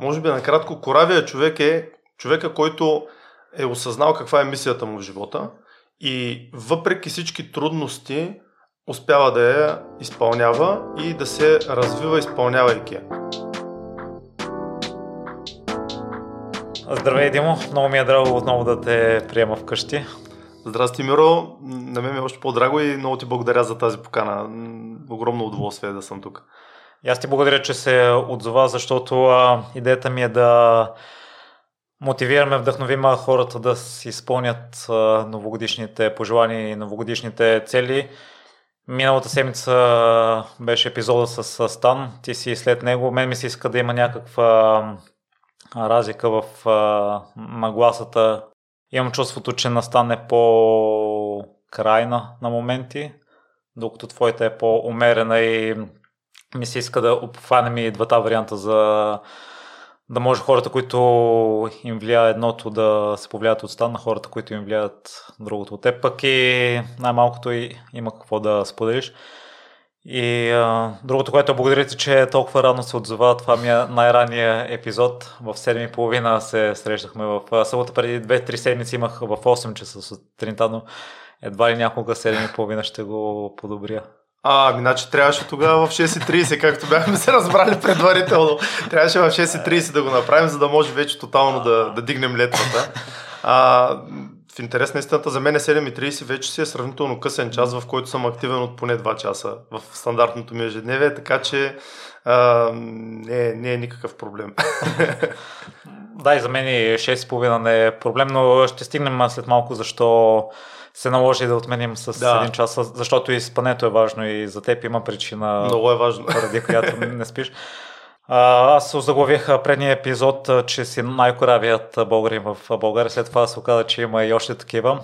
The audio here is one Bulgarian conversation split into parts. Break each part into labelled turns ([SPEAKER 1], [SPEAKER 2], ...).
[SPEAKER 1] Може би накратко, коравия човек е човека, който е осъзнал каква е мисията му в живота и въпреки всички трудности успява да я изпълнява и да се развива изпълнявайки я.
[SPEAKER 2] Здравей, Димо! Много ми е драго отново да те приема вкъщи.
[SPEAKER 1] Здрасти, Миро! На мен ми е още по-драго и много ти благодаря за тази покана. Огромно удоволствие да съм тук.
[SPEAKER 2] И аз ти благодаря, че се отзова, защото а, идеята ми е да мотивираме, вдъхновим хората да си изпълнят а, новогодишните пожелания и новогодишните цели. Миналата седмица беше епизода с Стан, ти си след него. Мен ми се иска да има някаква разлика в нагласата. Имам чувството, че настане по-крайна на моменти, докато твоята е по-умерена и ми се иска да обхванем и двата варианта за да може хората, които им влияе едното да се повлият от стан на хората, които им влияят другото от теб, пък и най-малкото и има какво да споделиш. И а, другото, което благодарите, че толкова рано се отзова, това ми е най-ранния епизод. В 7.30 се срещахме в събота преди 2-3 седмици имах в 8 часа сутринта, но едва ли някога 7.30 ще го подобря.
[SPEAKER 1] А, ами, значи трябваше тогава в 6.30, както бяхме се разбрали предварително. Трябваше в 6.30 да го направим, за да може вече тотално да, да дигнем летвата. А, в интерес на истината, за мен е 7.30 вече си е сравнително късен час, в който съм активен от поне 2 часа в стандартното ми ежедневие, така че а, не, не е никакъв проблем.
[SPEAKER 2] да, и за мен и 6.30 не е проблем, но ще стигнем след малко защо се наложи да отменим с да. един час, защото и спането е важно и за теб има причина,
[SPEAKER 1] Много е важно.
[SPEAKER 2] поради която не спиш. А, аз заглавих предния епизод, че си най-коравият българин в България. След това се оказа, че има и още такива.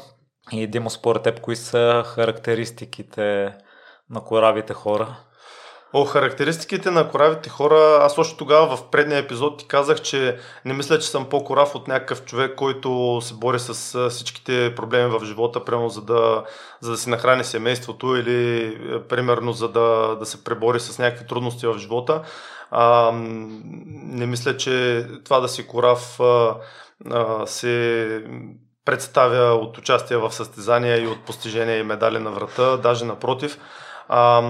[SPEAKER 2] И Димо, според теб, кои са характеристиките на коравите хора?
[SPEAKER 1] О, характеристиките на коравите хора, аз още тогава в предния епизод ти казах, че не мисля, че съм по-корав от някакъв човек, който се бори с всичките проблеми в живота, прямо за да, за да си нахрани семейството или примерно за да, да се пребори с някакви трудности в живота. А, не мисля, че това да си корав а, а, се представя от участие в състезания и от постижения и медали на врата, даже напротив. А,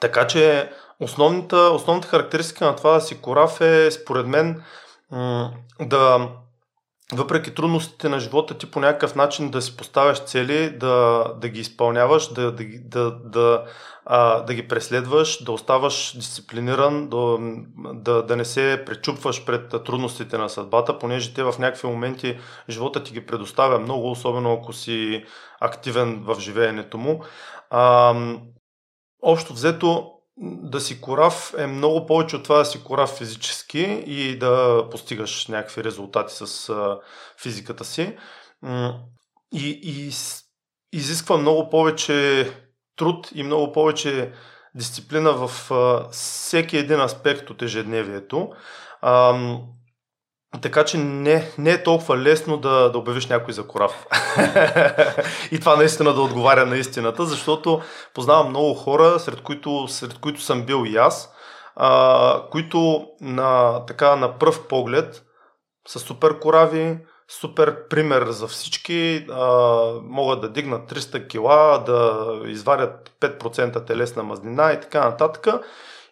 [SPEAKER 1] така че основната, основната характеристика на това да си корав е, според мен, да въпреки трудностите на живота ти по някакъв начин да си поставяш цели, да, да ги изпълняваш, да, да, да, да, а, да ги преследваш, да оставаш дисциплиниран, да, да, да не се пречупваш пред трудностите на съдбата, понеже те в някакви моменти живота ти ги предоставя много, особено ако си активен в живеенето му. А, общо взето да си корав е много повече от това да си корав физически и да постигаш някакви резултати с физиката си. И, и изисква много повече труд и много повече дисциплина в всеки един аспект от ежедневието. Така че не, не е толкова лесно да, да обявиш някой за корав. и това наистина да отговаря на истината, защото познавам много хора, сред които, сред които съм бил и аз, а, които на, така, на пръв поглед са супер корави, супер пример за всички, а, могат да дигнат 300 кила, да изварят 5% телесна мазнина и така нататък.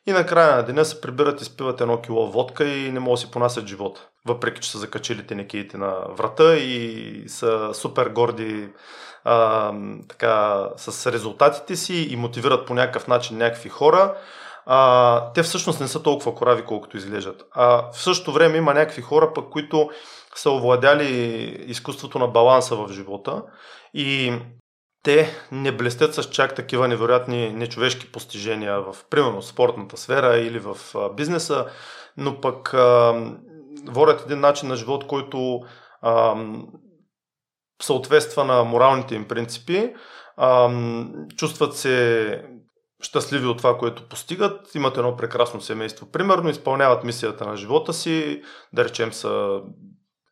[SPEAKER 1] И накрая на деня се прибират и спиват едно кило водка и не могат да си понасят живота. Въпреки, че са закачили тенекиите на врата и са супер горди а, така, с резултатите си и мотивират по някакъв начин някакви хора, а, те всъщност не са толкова корави, колкото изглеждат. А в същото време има някакви хора, пък, които са овладяли изкуството на баланса в живота и те не блестят с чак такива невероятни нечовешки постижения в, примерно, спортната сфера или в бизнеса, но пък а, водят един начин на живот, който а, съответства на моралните им принципи, а, чувстват се щастливи от това, което постигат, имат едно прекрасно семейство. Примерно изпълняват мисията на живота си, да речем са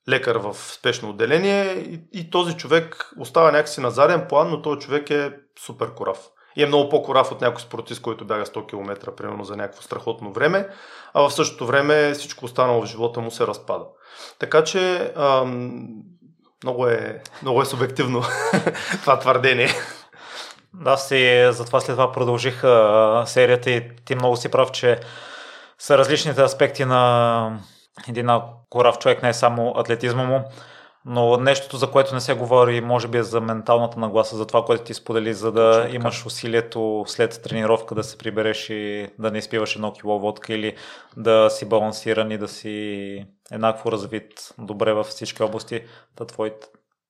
[SPEAKER 1] лекар в спешно отделение и, и този човек остава някакси на заден план, но този човек е супер корав. И е много по-корав от някой спортист, който бяга 100 км, примерно за някакво страхотно време, а в същото време всичко останало в живота му се разпада. Така че ам, много, е, много е субективно това твърдение.
[SPEAKER 2] Да, си, затова след това продължих а, серията и ти много си прав, че са различните аспекти на един корав човек, не е само атлетизма му, но нещото, за което не се говори, може би е за менталната нагласа, за това, което ти сподели, за да Точно имаш усилието след тренировка да се прибереш и да не изпиваш едно кило водка или да си балансиран и да си еднакво развит добре във всички области. Та твоите.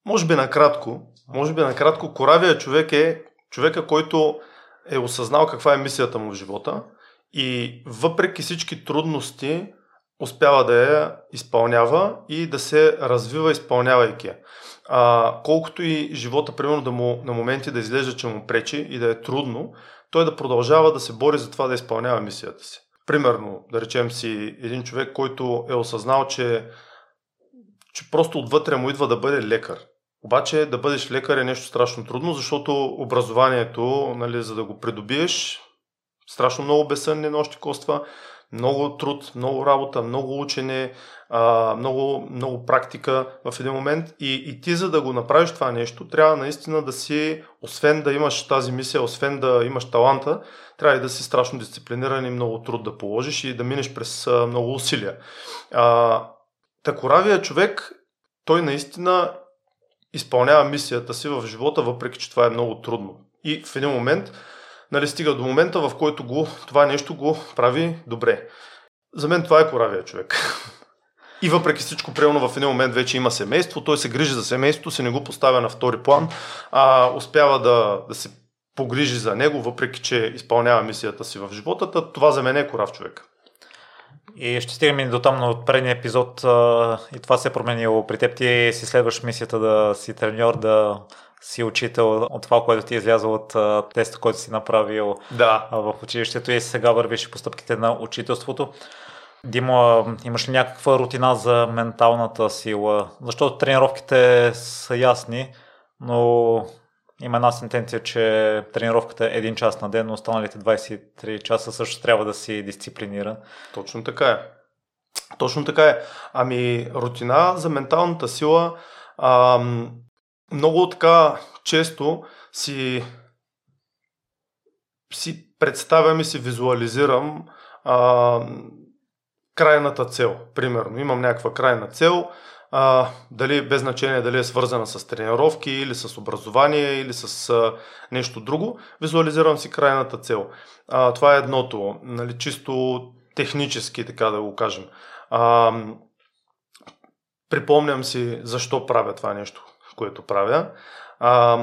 [SPEAKER 1] Може би накратко, може би накратко, коравия човек е човека, който е осъзнал каква е мисията му в живота и въпреки всички трудности успява да я изпълнява и да се развива изпълнявайки я. А, колкото и живота, примерно, да му, на моменти да изглежда, че му пречи и да е трудно, той да продължава да се бори за това да изпълнява мисията си. Примерно, да речем си един човек, който е осъзнал, че, че просто отвътре му идва да бъде лекар. Обаче да бъдеш лекар е нещо страшно трудно, защото образованието, нали, за да го придобиеш, страшно много безсънни нощи коства, много труд, много работа, много учене, много, много практика в един момент и, и ти за да го направиш това нещо, трябва наистина да си, освен да имаш тази мисия, освен да имаш таланта, трябва и да си страшно дисциплиниран и много труд да положиш и да минеш през много усилия. А, такоравия човек, той наистина изпълнява мисията си в живота, въпреки че това е много трудно. И в един момент нали, стига до момента, в който го, това нещо го прави добре. За мен това е коравия човек. И въпреки всичко, примерно в един момент вече има семейство, той се грижи за семейството, се не го поставя на втори план, а успява да, да се погрижи за него, въпреки че изпълнява мисията си в живота. Това за мен е корав човек.
[SPEAKER 2] И ще стигаме до там от предния епизод и това се е променило при теб. Ти си следваш мисията да си треньор, да си учител от това, което ти е излязъл от а, теста, който си направил
[SPEAKER 1] да.
[SPEAKER 2] а, в училището и сега вървиш постъпките на учителството. Димо, имаш ли някаква рутина за менталната сила? Защото тренировките са ясни, но има една сентенция, че тренировката е един час на ден, но останалите 23 часа също трябва да си дисциплиниран.
[SPEAKER 1] Точно така е. Точно така е. Ами, рутина за менталната сила. Ам, много така често си, си представям и си визуализирам а, крайната цел. Примерно, имам някаква крайна цел, а, дали без значение дали е свързана с тренировки или с образование или с а, нещо друго, визуализирам си крайната цел. А, това е едното, нали, чисто технически, така да го кажем. А, припомням си защо правя това нещо което правя. А,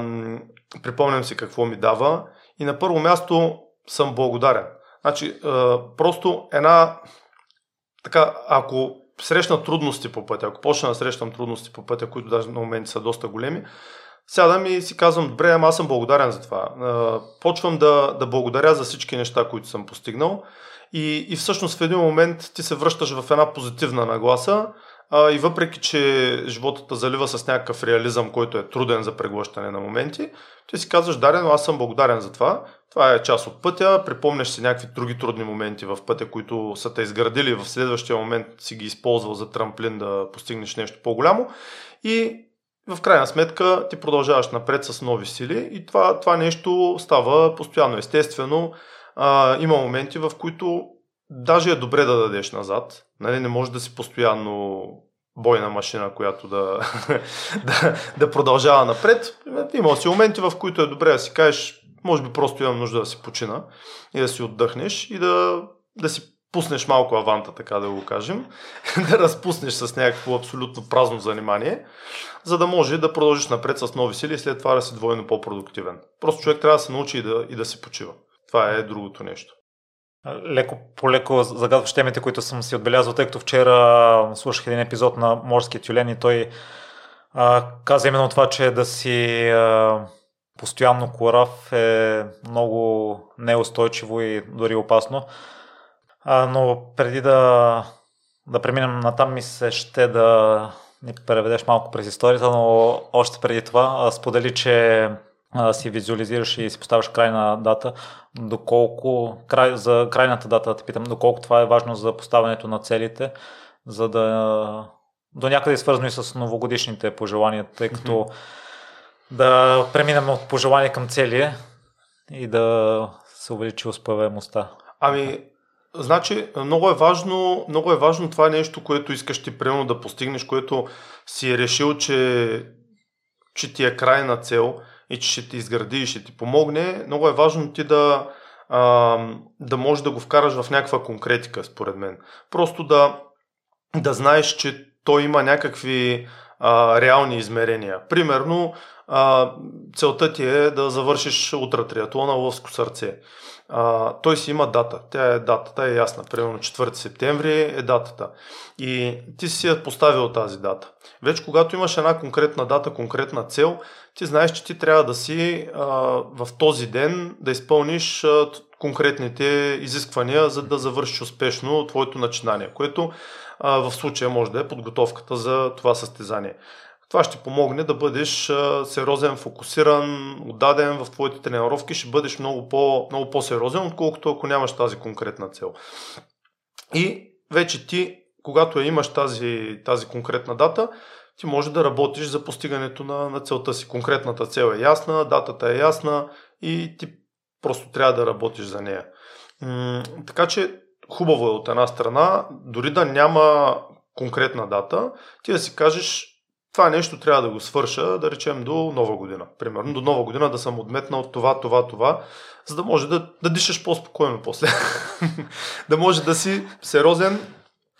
[SPEAKER 1] припомням си какво ми дава и на първо място съм благодарен. Значи, а, просто една така, ако срещна трудности по пътя, ако почна да срещам трудности по пътя, които даже на моменти са доста големи, сядам и си казвам, добре, ама аз съм благодарен за това. Почвам да, да благодаря за всички неща, които съм постигнал и, и всъщност в един момент ти се връщаш в една позитивна нагласа, а, и въпреки, че животът залива с някакъв реализъм, който е труден за преглъщане на моменти, ти си казваш, Дарен, аз съм благодарен за това. Това е част от пътя, припомняш си някакви други трудни моменти в пътя, които са те изградили, в следващия момент си ги използвал за трамплин да постигнеш нещо по-голямо и в крайна сметка ти продължаваш напред с нови сили и това, това нещо става постоянно. Естествено, а, има моменти, в които даже е добре да дадеш назад. Нали, не може да си постоянно бойна машина, която да, да, да продължава напред. Има си моменти, в които е добре да си кажеш, може би просто имам нужда да си почина и да си отдъхнеш и да, да си пуснеш малко аванта, така да го кажем, да разпуснеш с някакво абсолютно празно занимание, за да може да продължиш напред с нови сили и след това да си двойно по-продуктивен. Просто човек трябва да се научи и да, и да си почива. Това е другото нещо
[SPEAKER 2] леко по леко загадваш темите, които съм си отбелязал, тъй като вчера слушах един епизод на Морския тюлен и той а, каза именно това, че да си а, постоянно корав е много неустойчиво и дори опасно. А, но преди да, да преминем на там ми се ще да ни преведеш малко през историята, но още преди това сподели, че а, си визуализираш и си поставяш крайна дата, доколко, край, за крайната дата те питам, доколко това е важно за поставянето на целите, за да до някъде е свързано и с новогодишните пожелания, тъй като mm-hmm. да преминем от пожелания към цели и да се увеличи успеваемостта.
[SPEAKER 1] Ами, Значи, много е важно, много е важно това нещо, което искаш ти примерно да постигнеш, което си е решил, че, че ти е крайна цел и че ще ти изгради и ще ти помогне. Много е важно ти да, а, да можеш да го вкараш в някаква конкретика, според мен. Просто да, да знаеш, че той има някакви а, реални измерения. Примерно, а, целта ти е да завършиш ултратриатлона Лъвско сърце. А, той си има дата. Тя е датата, е ясна. Примерно 4 септември е датата. И ти си я поставил тази дата. Вече когато имаш една конкретна дата, конкретна цел, ти знаеш, че ти трябва да си а, в този ден да изпълниш а, конкретните изисквания, за да завършиш успешно твоето начинание, което а, в случая може да е подготовката за това състезание. Това ще помогне да бъдеш сериозен, фокусиран, отдаден в твоите тренировки, ще бъдеш много, по, много по-сериозен, отколкото ако нямаш тази конкретна цел. И вече ти, когато имаш тази, тази конкретна дата, ти може да работиш за постигането на, на целта си. Конкретната цел е ясна, датата е ясна и ти просто трябва да работиш за нея. М- така че хубаво е от една страна, дори да няма конкретна дата, ти да си кажеш това нещо трябва да го свърша, да речем, до нова година. Примерно до нова година да съм отметнал това, това, това, за да може да, да дишаш по-спокойно после. да може да си сериозен,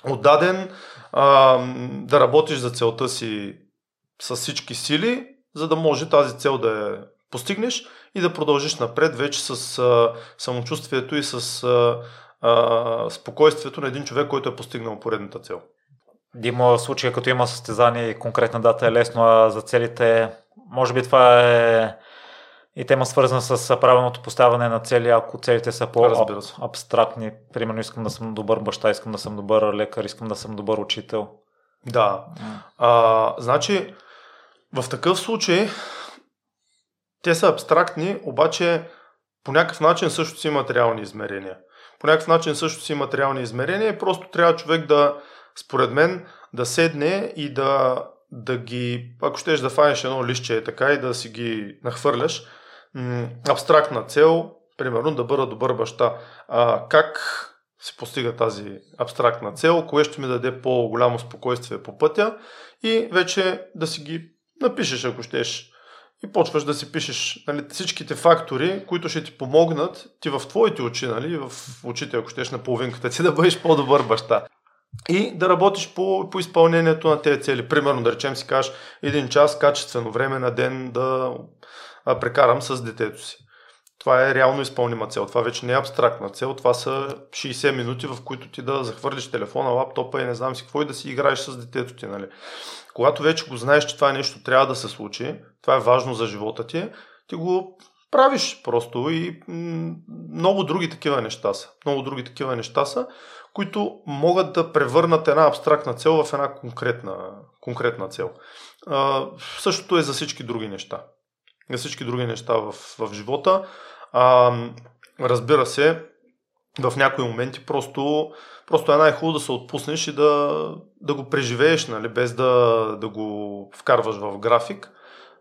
[SPEAKER 1] отдаден, а, да работиш за целта си с всички сили, за да може тази цел да я постигнеш и да продължиш напред вече с а, самочувствието и с а, а, спокойствието на един човек, който е постигнал поредната цел.
[SPEAKER 2] Димо, в случая като има състезание и конкретна дата е лесно, а за целите, може би това е и тема свързана с правилното поставяне на цели, ако целите са по-абстрактни. Примерно искам да съм добър баща, искам да съм добър лекар, искам да съм добър учител.
[SPEAKER 1] Да. А, значи, в такъв случай те са абстрактни, обаче по някакъв начин също си имат реални измерения. По някакъв начин също си имат реални измерения и просто трябва човек да, според мен, да седне и да, да ги, ако щеш да фанеш едно лище е така и да си ги нахвърляш, абстрактна цел, примерно да бъда добър баща. А, как се постига тази абстрактна цел, кое ще ми даде по-голямо спокойствие по пътя и вече да си ги напишеш, ако щеш. И почваш да си пишеш нали, всичките фактори, които ще ти помогнат ти в твоите очи, нали, в очите, ако щеш на половинката ти, да бъдеш по-добър баща и да работиш по, по изпълнението на тези цели. Примерно, да речем си кажеш един час качествено време на ден да прекарам с детето си. Това е реално изпълнима цел. Това вече не е абстрактна цел. Това са 60 минути, в които ти да захвърлиш телефона, лаптопа и не знам си какво и да си играеш с детето ти. Нали? Когато вече го знаеш, че това нещо трябва да се случи, това е важно за живота ти, ти го правиш просто и много други такива неща са. Много други такива неща са, които могат да превърнат една абстрактна цел в една конкретна, конкретна цел. А, същото е за всички други неща. За всички други неща в, в живота. А, разбира се, в някои моменти просто, просто е най-хубаво да се отпуснеш и да, да го преживееш, нали, без да, да го вкарваш в график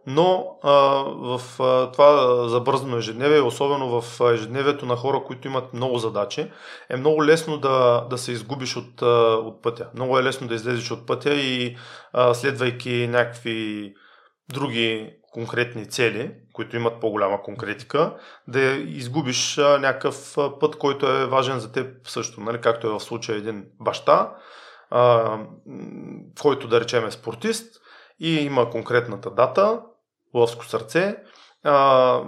[SPEAKER 1] но а, в а, това забързано ежедневие, особено в ежедневието на хора, които имат много задачи, е много лесно да, да се изгубиш от, от пътя. Много е лесно да излезеш от пътя и а, следвайки някакви други конкретни цели, които имат по-голяма конкретика, да изгубиш а, някакъв път, който е важен за теб също, нали? както е в случая един баща, а, който да речем е спортист и има конкретната дата, лъвско сърце. А,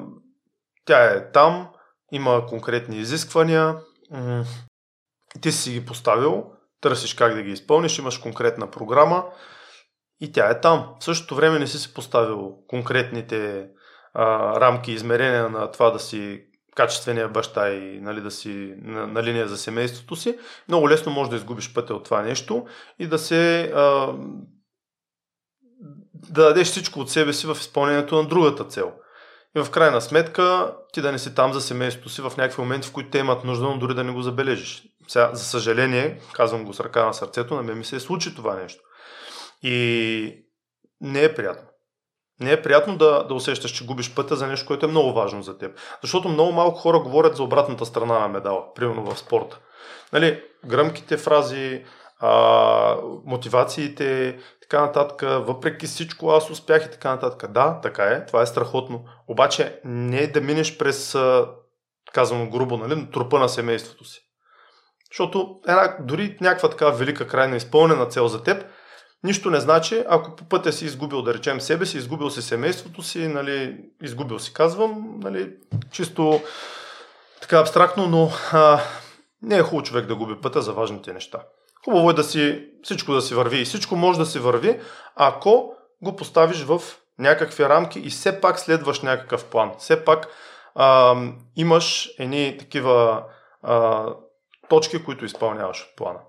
[SPEAKER 1] тя е там, има конкретни изисквания. Ти си ги поставил, търсиш как да ги изпълниш, имаш конкретна програма и тя е там. В същото време не си си поставил конкретните а, рамки, измерения на това да си качествения баща и нали, да си на, на линия за семейството си, много лесно можеш да изгубиш пътя от това нещо и да се а, да дадеш всичко от себе си в изпълнението на другата цел. и в крайна сметка ти да не си там за семейството си в някакви моменти, в които те имат нужда, но дори да не го забележиш. Сега, за съжаление, казвам го с ръка на сърцето, на мен ми се е случи това нещо. И не е приятно. Не е приятно да, да усещаш, че губиш пътя за нещо, което е много важно за теб. Защото много малко хора говорят за обратната страна на медала, примерно в спорта. Нали, гръмките фрази, а, мотивациите, така нататък, въпреки всичко аз успях и така нататък. Да, така е, това е страхотно. Обаче не е да минеш през, казвам грубо, нали, трупа на семейството си. Защото една, дори някаква така велика крайна изпълнена цел за теб, нищо не значи, ако по пътя си изгубил, да речем, себе си, изгубил си семейството си, нали, изгубил си, казвам, нали, чисто така абстрактно, но а, не е хубаво човек да губи пътя за важните неща. Хубаво е да си, всичко да си върви и всичко може да си върви, ако го поставиш в някакви рамки и все пак следваш някакъв план. Все пак а, имаш едни такива а, точки, които изпълняваш от плана.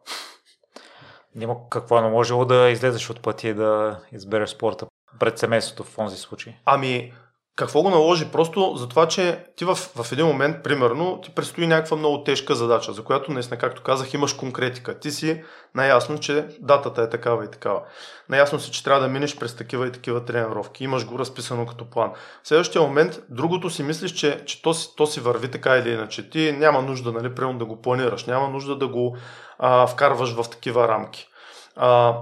[SPEAKER 2] Няма какво е наложило да излезеш от пъти и да избереш спорта пред семейството в този случай?
[SPEAKER 1] Ами, какво го наложи? Просто за това, че ти в, в един момент, примерно, ти предстои някаква много тежка задача, за която наистина, както казах, имаш конкретика. Ти си наясно, че датата е такава и такава. Наясно си, че трябва да минеш през такива и такива тренировки. Имаш го разписано като план. В следващия момент, другото си мислиш, че, че то, си, то си върви така или иначе. Ти няма нужда, нали, примерно да го планираш, няма нужда да го а, вкарваш в такива рамки. А,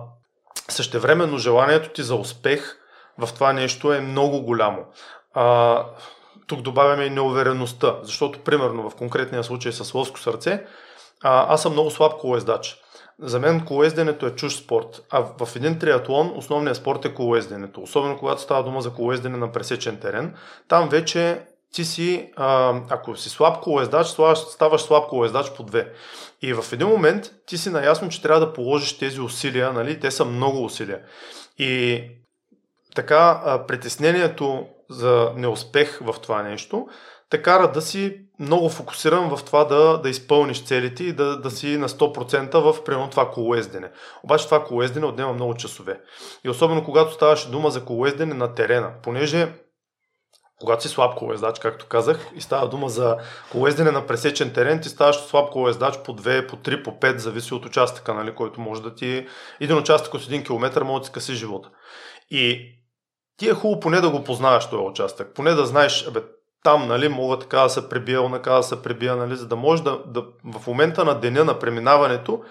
[SPEAKER 1] същевременно желанието ти за успех в това нещо е много голямо. А, тук добавяме и неувереността, защото примерно в конкретния случай с лъвско сърце, а, аз съм много слаб колоездач. За мен колоезденето е чуж спорт, а в един триатлон основният спорт е колоезденето. Особено когато става дума за колоездене на пресечен терен. Там вече ти си, а, ако си слаб колоездач, ставаш слаб колоездач по две. И в един момент ти си наясно, че трябва да положиш тези усилия, нали? те са много усилия. И така притеснението за неуспех в това нещо те кара да си много фокусиран в това да, да изпълниш целите и да, да си на 100% в примерно това колоездене. Обаче това колоездене отнема много часове. И особено когато ставаше дума за колоездене на терена, понеже когато си слаб колоездач, както казах, и става дума за колоездене на пресечен терен, ти ставаш слаб колоездач по 2, по 3, по 5, зависи от участъка, нали, който може да ти... Един участък от 1 км може да ти скъси живота. И ти е хубаво поне да го познаваш този участък, поне да знаеш, бе, там, нали, мога така да се пребия, онака да се пребия, нали, за да можеш да, да, в момента на деня на преминаването,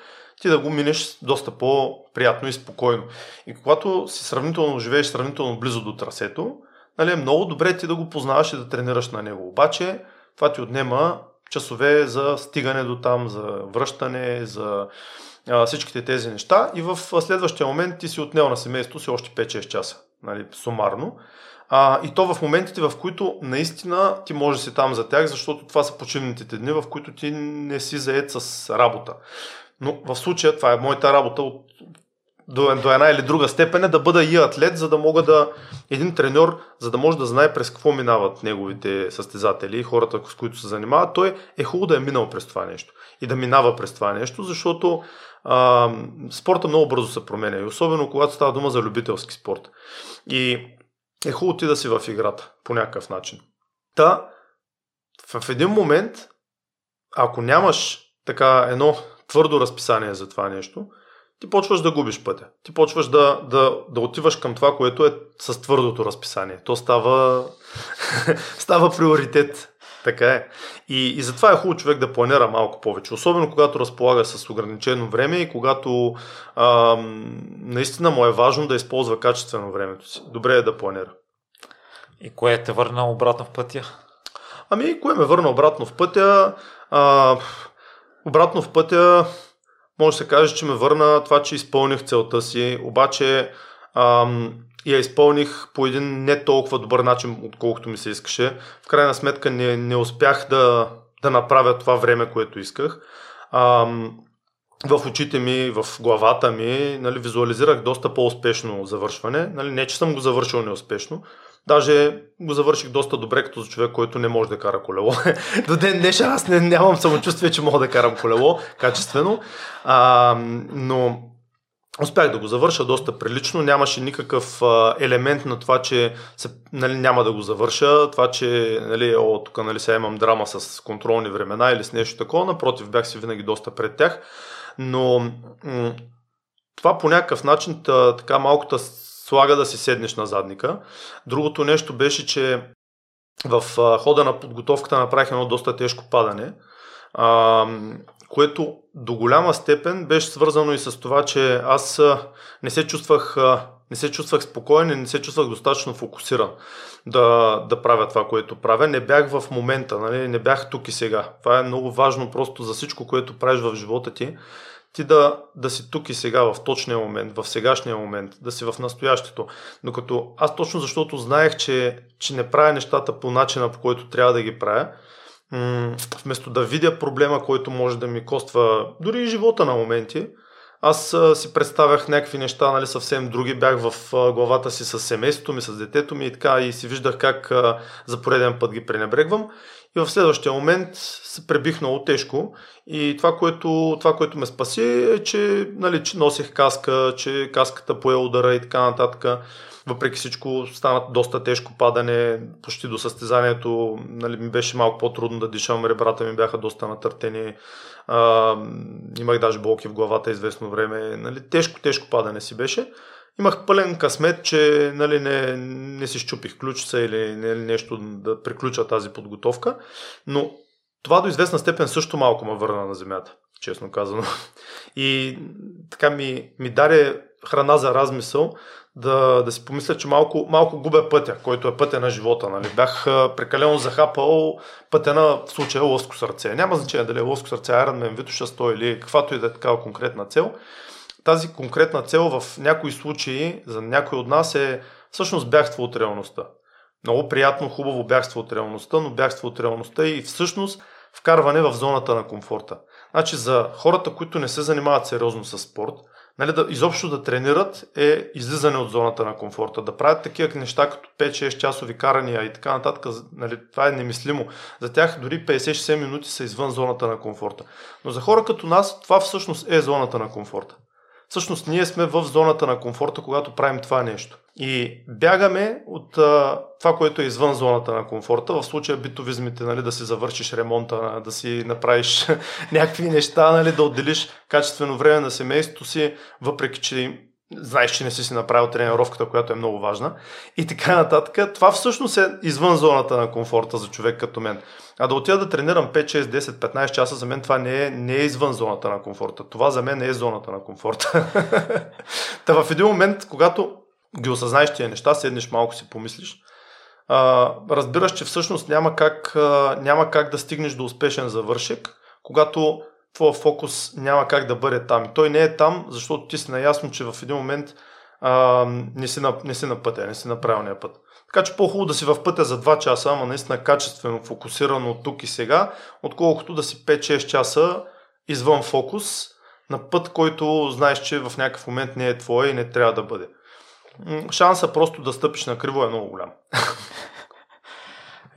[SPEAKER 1] ти да го минеш доста по-приятно и спокойно. И когато си сравнително живееш сравнително близо до трасето, нали, е много добре ти да го познаваш и да тренираш на него. Обаче това ти отнема часове за стигане до там, за връщане, за а, всичките тези неща и в следващия момент ти си отнел на семейството си още 5-6 часа, нали, сумарно. А, и то в моментите, в които наистина ти може да си там за тях, защото това са почивните дни, в които ти не си заед с работа. Но в случая това е моята работа от до, до една или друга степен е да бъда и атлет, за да мога да един треньор, за да може да знае през какво минават неговите състезатели и хората, с които се занимават, той е хубаво да е минал през това нещо и да минава през това нещо, защото а, спорта много бързо се променя и особено когато става дума за любителски спорт. И е хубаво ти да си в играта по някакъв начин. Та, в един момент, ако нямаш така едно твърдо разписание за това нещо, ти почваш да губиш пътя. Ти почваш да, да, да отиваш към това, което е с твърдото разписание. То става, става приоритет. Така е. И, и затова е хубаво човек да планира малко повече. Особено когато разполага с ограничено време и когато а, наистина му е важно да използва качествено времето си. Добре е да планира.
[SPEAKER 2] И кое те върна обратно в пътя?
[SPEAKER 1] Ами, кое ме върна обратно в пътя? А, обратно в пътя може да се каже, че ме върна това, че изпълних целта си, обаче ам, я изпълних по един не толкова добър начин, отколкото ми се искаше. В крайна сметка не, не успях да, да направя това време, което исках. Ам, в очите ми, в главата ми, нали, визуализирах доста по-успешно завършване. Нали, не, че съм го завършил неуспешно, Даже го завърших доста добре като за човек, който не може да кара колело. До ден днешен аз не, нямам самочувствие, че мога да карам колело качествено. А, но Успях да го завърша доста прилично, нямаше никакъв а, елемент на това, че се, нали, няма да го завърша, това, че нали, о, тук нали, сега имам драма с контролни времена или с нещо такова, напротив, бях си винаги доста пред тях, но м- това по някакъв начин та, така малко слага да си седнеш на задника. Другото нещо беше, че в а, хода на подготовката направих едно доста тежко падане. А, което до голяма степен беше свързано и с това, че аз не се чувствах, не се чувствах спокоен и не се чувствах достатъчно фокусиран да, да правя това, което правя. Не бях в момента, нали? не бях тук и сега. Това е много важно просто за всичко, което правиш в живота ти. Ти да, да си тук и сега, в точния момент, в сегашния момент, да си в настоящето. Докато аз точно защото знаех, че, че не правя нещата по начина, по който трябва да ги правя, вместо да видя проблема, който може да ми коства дори и живота на моменти, аз си представях някакви неща, нали, съвсем други. Бях в главата си с семейството ми, с детето ми и така и си виждах как за пореден път ги пренебрегвам. И в следващия момент се пребих много тежко и това, което, това, което ме спаси е, че, нали, че носех каска, че каската пое удара и така нататък въпреки всичко стана доста тежко падане, почти до състезанието нали, ми беше малко по-трудно да дишам, ребрата ми бяха доста натъртени, а, имах даже болки в главата известно време, нали, тежко, тежко падане си беше. Имах пълен късмет, че нали, не, не си щупих ключица или не, нещо да приключа тази подготовка, но това до известна степен също малко ме върна на земята, честно казано. И така ми, ми даде храна за размисъл да, да си помисля, че малко, малко губя пътя, който е пътя на живота. Нали? Бях прекалено захапал пътя на в случая лъско сърце. Няма значение дали е лъско сърце, Ironman, Витуша 100 или каквато и да е такава конкретна цел. Тази конкретна цел в някои случаи за някой от нас е всъщност бягство от реалността. Много приятно, хубаво бягство от реалността, но бягство от реалността и всъщност вкарване в зоната на комфорта. Значи за хората, които не се занимават сериозно с спорт, нали, да, изобщо да тренират е излизане от зоната на комфорта. Да правят такива неща като 5-6 часови карания и така нататък, нали, това е немислимо. За тях дори 50-60 минути са извън зоната на комфорта. Но за хора като нас това всъщност е зоната на комфорта всъщност ние сме в зоната на комфорта, когато правим това нещо. И бягаме от а, това, което е извън зоната на комфорта, в случая битовизмите, нали, да си завършиш ремонта, да си направиш някакви неща, нали, да отделиш качествено време на семейството си, въпреки че знаеш, че не си си направил тренировката, която е много важна и така нататък. Това всъщност е извън зоната на комфорта за човек като мен. А да отида да тренирам 5, 6, 10, 15 часа, за мен това не е, не е извън зоната на комфорта. Това за мен не е зоната на комфорта. Та в един момент, когато ги осъзнаеш тия неща, седнеш малко си помислиш, а, разбираш, че всъщност няма как, а, няма как да стигнеш до успешен завършек, когато твоя фокус няма как да бъде там. Той не е там, защото ти си наясно, че в един момент а, не, си на, не си на пътя, не си на правилния път. Така че по-хубаво да си в пътя за 2 часа, ама наистина качествено, фокусирано тук и сега, отколкото да си 5-6 часа извън фокус на път, който знаеш, че в някакъв момент не е твой и не трябва да бъде. Шанса просто да стъпиш на криво е много голям.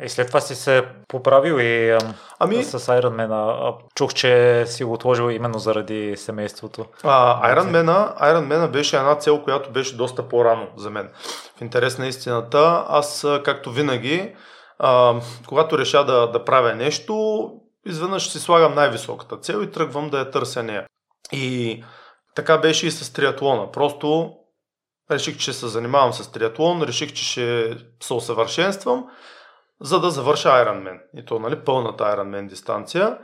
[SPEAKER 2] И след това си се поправил и ами... с Iron Man. Чух, че си го отложил именно заради семейството.
[SPEAKER 1] А, Iron Man, Iron Man беше една цел, която беше доста по-рано за мен. В интерес на истината, аз както винаги, а, когато реша да, да правя нещо, изведнъж си слагам най-високата цел и тръгвам да я търся нея. И така беше и с триатлона. Просто реших, че се занимавам с триатлон, реших, че ще се усъвършенствам за да завърша Ironman. И то, нали, пълната Ironman дистанция.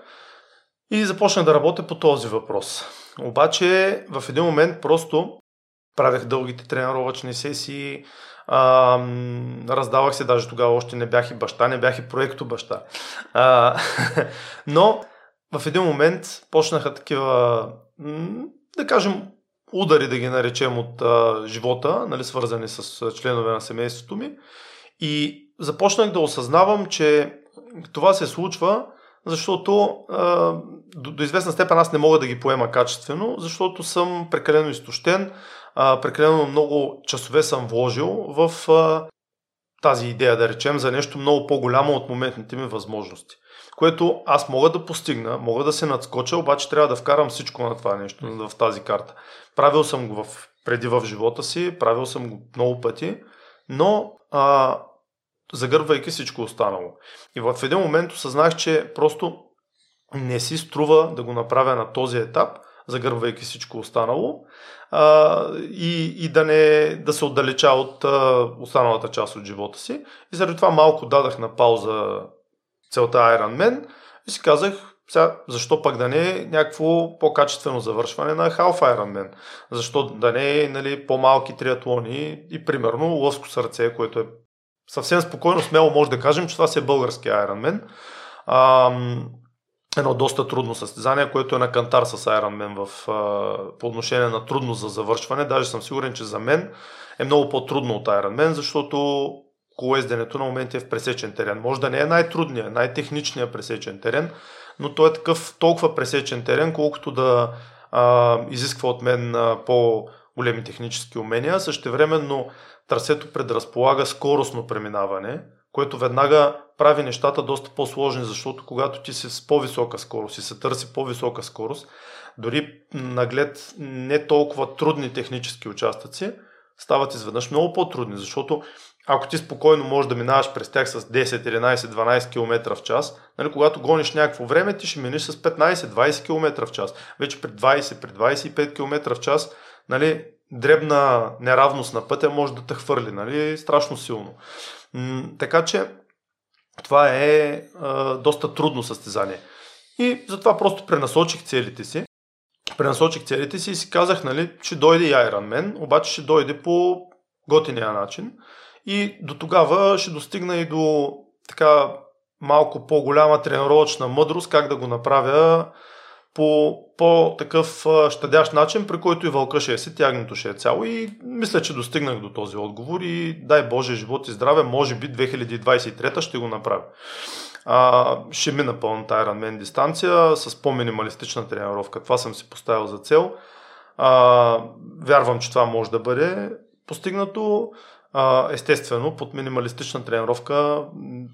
[SPEAKER 1] И започнах да работя по този въпрос. Обаче в един момент просто правех дългите тренировъчни сесии, а, раздавах се, даже тогава още не бях и баща, не бях и проекто баща. А, но в един момент почнаха такива, да кажем, удари да ги наречем от а, живота, нали, свързани с членове на семейството ми. И започнах да осъзнавам, че това се случва, защото а, до, до известна степен аз не мога да ги поема качествено, защото съм прекалено изтощен, а, прекалено много часове съм вложил в а, тази идея, да речем, за нещо много по-голямо от моментните ми възможности. Което аз мога да постигна, мога да се надскоча, обаче трябва да вкарам всичко на това нещо, в тази карта. Правил съм го в, преди в живота си, правил съм го много пъти, но а, загърбвайки всичко останало. И в един момент осъзнах, че просто не си струва да го направя на този етап, загърбвайки всичко останало а, и, и да, не, да се отдалеча от а, останалата част от живота си. И заради това малко дадах на пауза целта Iron Man и си казах, сега, защо пък да не е някакво по-качествено завършване на Half Ironman? Защо да не е нали, по-малки триатлони и примерно Лъвско сърце, което е съвсем спокойно, смело може да кажем, че това си е български Ironman. А, едно доста трудно състезание, което е на кантар с Ironman в, а, по отношение на трудност за завършване. Даже съм сигурен, че за мен е много по-трудно от Ironman, защото колоезденето на моменти е в пресечен терен. Може да не е най-трудният, най-техничният пресечен терен, но той е такъв толкова пресечен терен, колкото да а, изисква от мен а, по-големи технически умения. Същевременно трасето предразполага скоростно преминаване, което веднага прави нещата доста по-сложни, защото когато ти си с по-висока скорост и се търси по-висока скорост, дори наглед не толкова трудни технически участъци, стават изведнъж много по-трудни, защото ако ти спокойно можеш да минаваш през тях с 10, 11, 12 км в час, нали, когато гониш някакво време, ти ще минеш с 15, 20 км в час. Вече при 20, при 25 км в час, нали, дребна неравност на пътя може да те хвърли, нали, страшно силно. М- така че това е а, доста трудно състезание. И затова просто пренасочих целите си. Пренасочих целите си и си казах, нали, че дойде и Iron Man, обаче ще дойде по готиния начин. И до тогава ще достигна и до така малко по-голяма тренировъчна мъдрост, как да го направя по по-такъв щадящ начин, при който и вълка ще е си, тягнето ще е цяло. И мисля, че достигнах до този отговор и дай Боже живот и здраве, може би 2023 ще го направя. А, ще мина пълната Ironman дистанция с по-минималистична тренировка. Това съм си поставил за цел. А, вярвам, че това може да бъде постигнато. А, естествено, под минималистична тренировка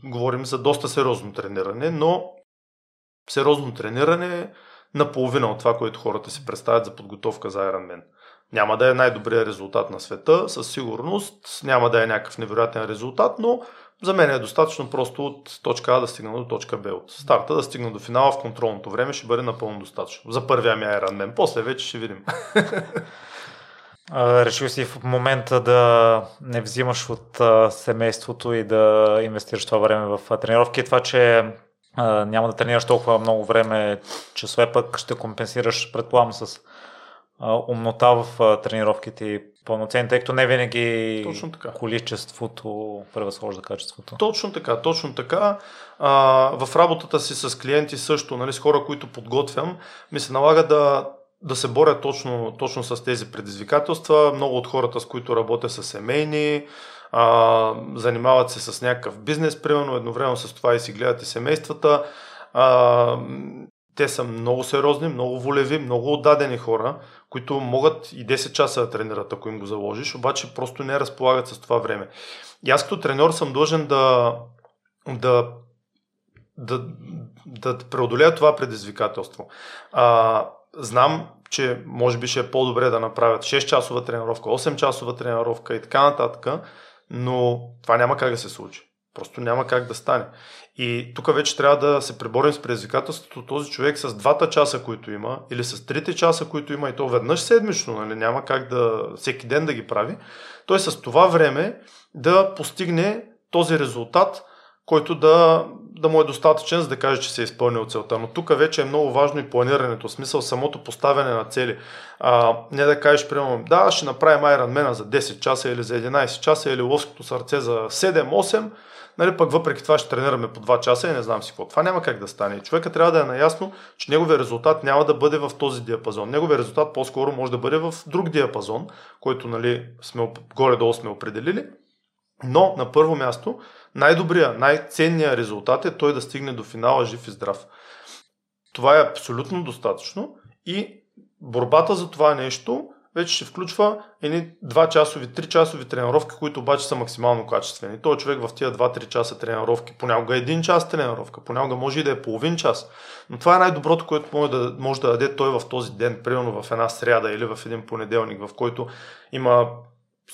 [SPEAKER 1] говорим за доста сериозно трениране, но сериозно трениране наполовина от това, което хората си представят за подготовка за Ironman. Няма да е най-добрият резултат на света, със сигурност, няма да е някакъв невероятен резултат, но за мен е достатъчно просто от точка А да стигна до точка Б. От старта да стигна до финала в контролното време ще бъде напълно достатъчно. За първия ми Ironman. После вече ще видим.
[SPEAKER 2] Решил си в момента да не взимаш от семейството и да инвестираш това време в тренировки. Това, че няма да тренираш толкова много време, часове пък ще компенсираш, предполагам, с умнота в тренировките и пълноценни, тъй като не винаги точно така. количеството превъзхожда качеството.
[SPEAKER 1] Точно така, точно така. А, в работата си с клиенти също, нали, с хора, които подготвям, ми се налага да да се боря точно, точно с тези предизвикателства. Много от хората, с които работя, са семейни, а, занимават се с някакъв бизнес, примерно, едновременно с това и си гледат и семействата. А, те са много сериозни, много волеви, много отдадени хора, които могат и 10 часа да тренират, ако им го заложиш, обаче просто не разполагат с това време. И аз като треньор съм длъжен да, да, да, да преодолея това предизвикателство. А, знам, че може би ще е по-добре да направят 6 часова тренировка, 8 часова тренировка и така нататък, но това няма как да се случи. Просто няма как да стане. И тук вече трябва да се преборим с предизвикателството този човек с двата часа, които има, или с трите часа, които има, и то веднъж седмично, нали? няма как да всеки ден да ги прави. Той с това време да постигне този резултат, който да, да му е достатъчен, за да каже, че се е изпълнил целта. Но тук вече е много важно и планирането, в смисъл самото поставяне на цели. А, не да кажеш, примерно, да, ще направим Ironman за 10 часа или за 11 часа или ловското сърце за 7-8, нали, пък въпреки това ще тренираме по 2 часа и не знам си какво. Това няма как да стане. Човека трябва да е наясно, че неговия резултат няма да бъде в този диапазон. Неговия резултат по-скоро може да бъде в друг диапазон, който нали, сме, горе-долу сме определили. Но на първо място най-добрия, най-ценният резултат е той да стигне до финала жив и здрав. Това е абсолютно достатъчно и борбата за това нещо вече ще включва едни 2 часови, 3 часови тренировки, които обаче са максимално качествени. Той човек в тия 2-3 часа тренировки, понякога е 1 час тренировка, понякога може и да е половин час. Но това е най-доброто, което може да, може да даде той в този ден, примерно в една сряда или в един понеделник, в който има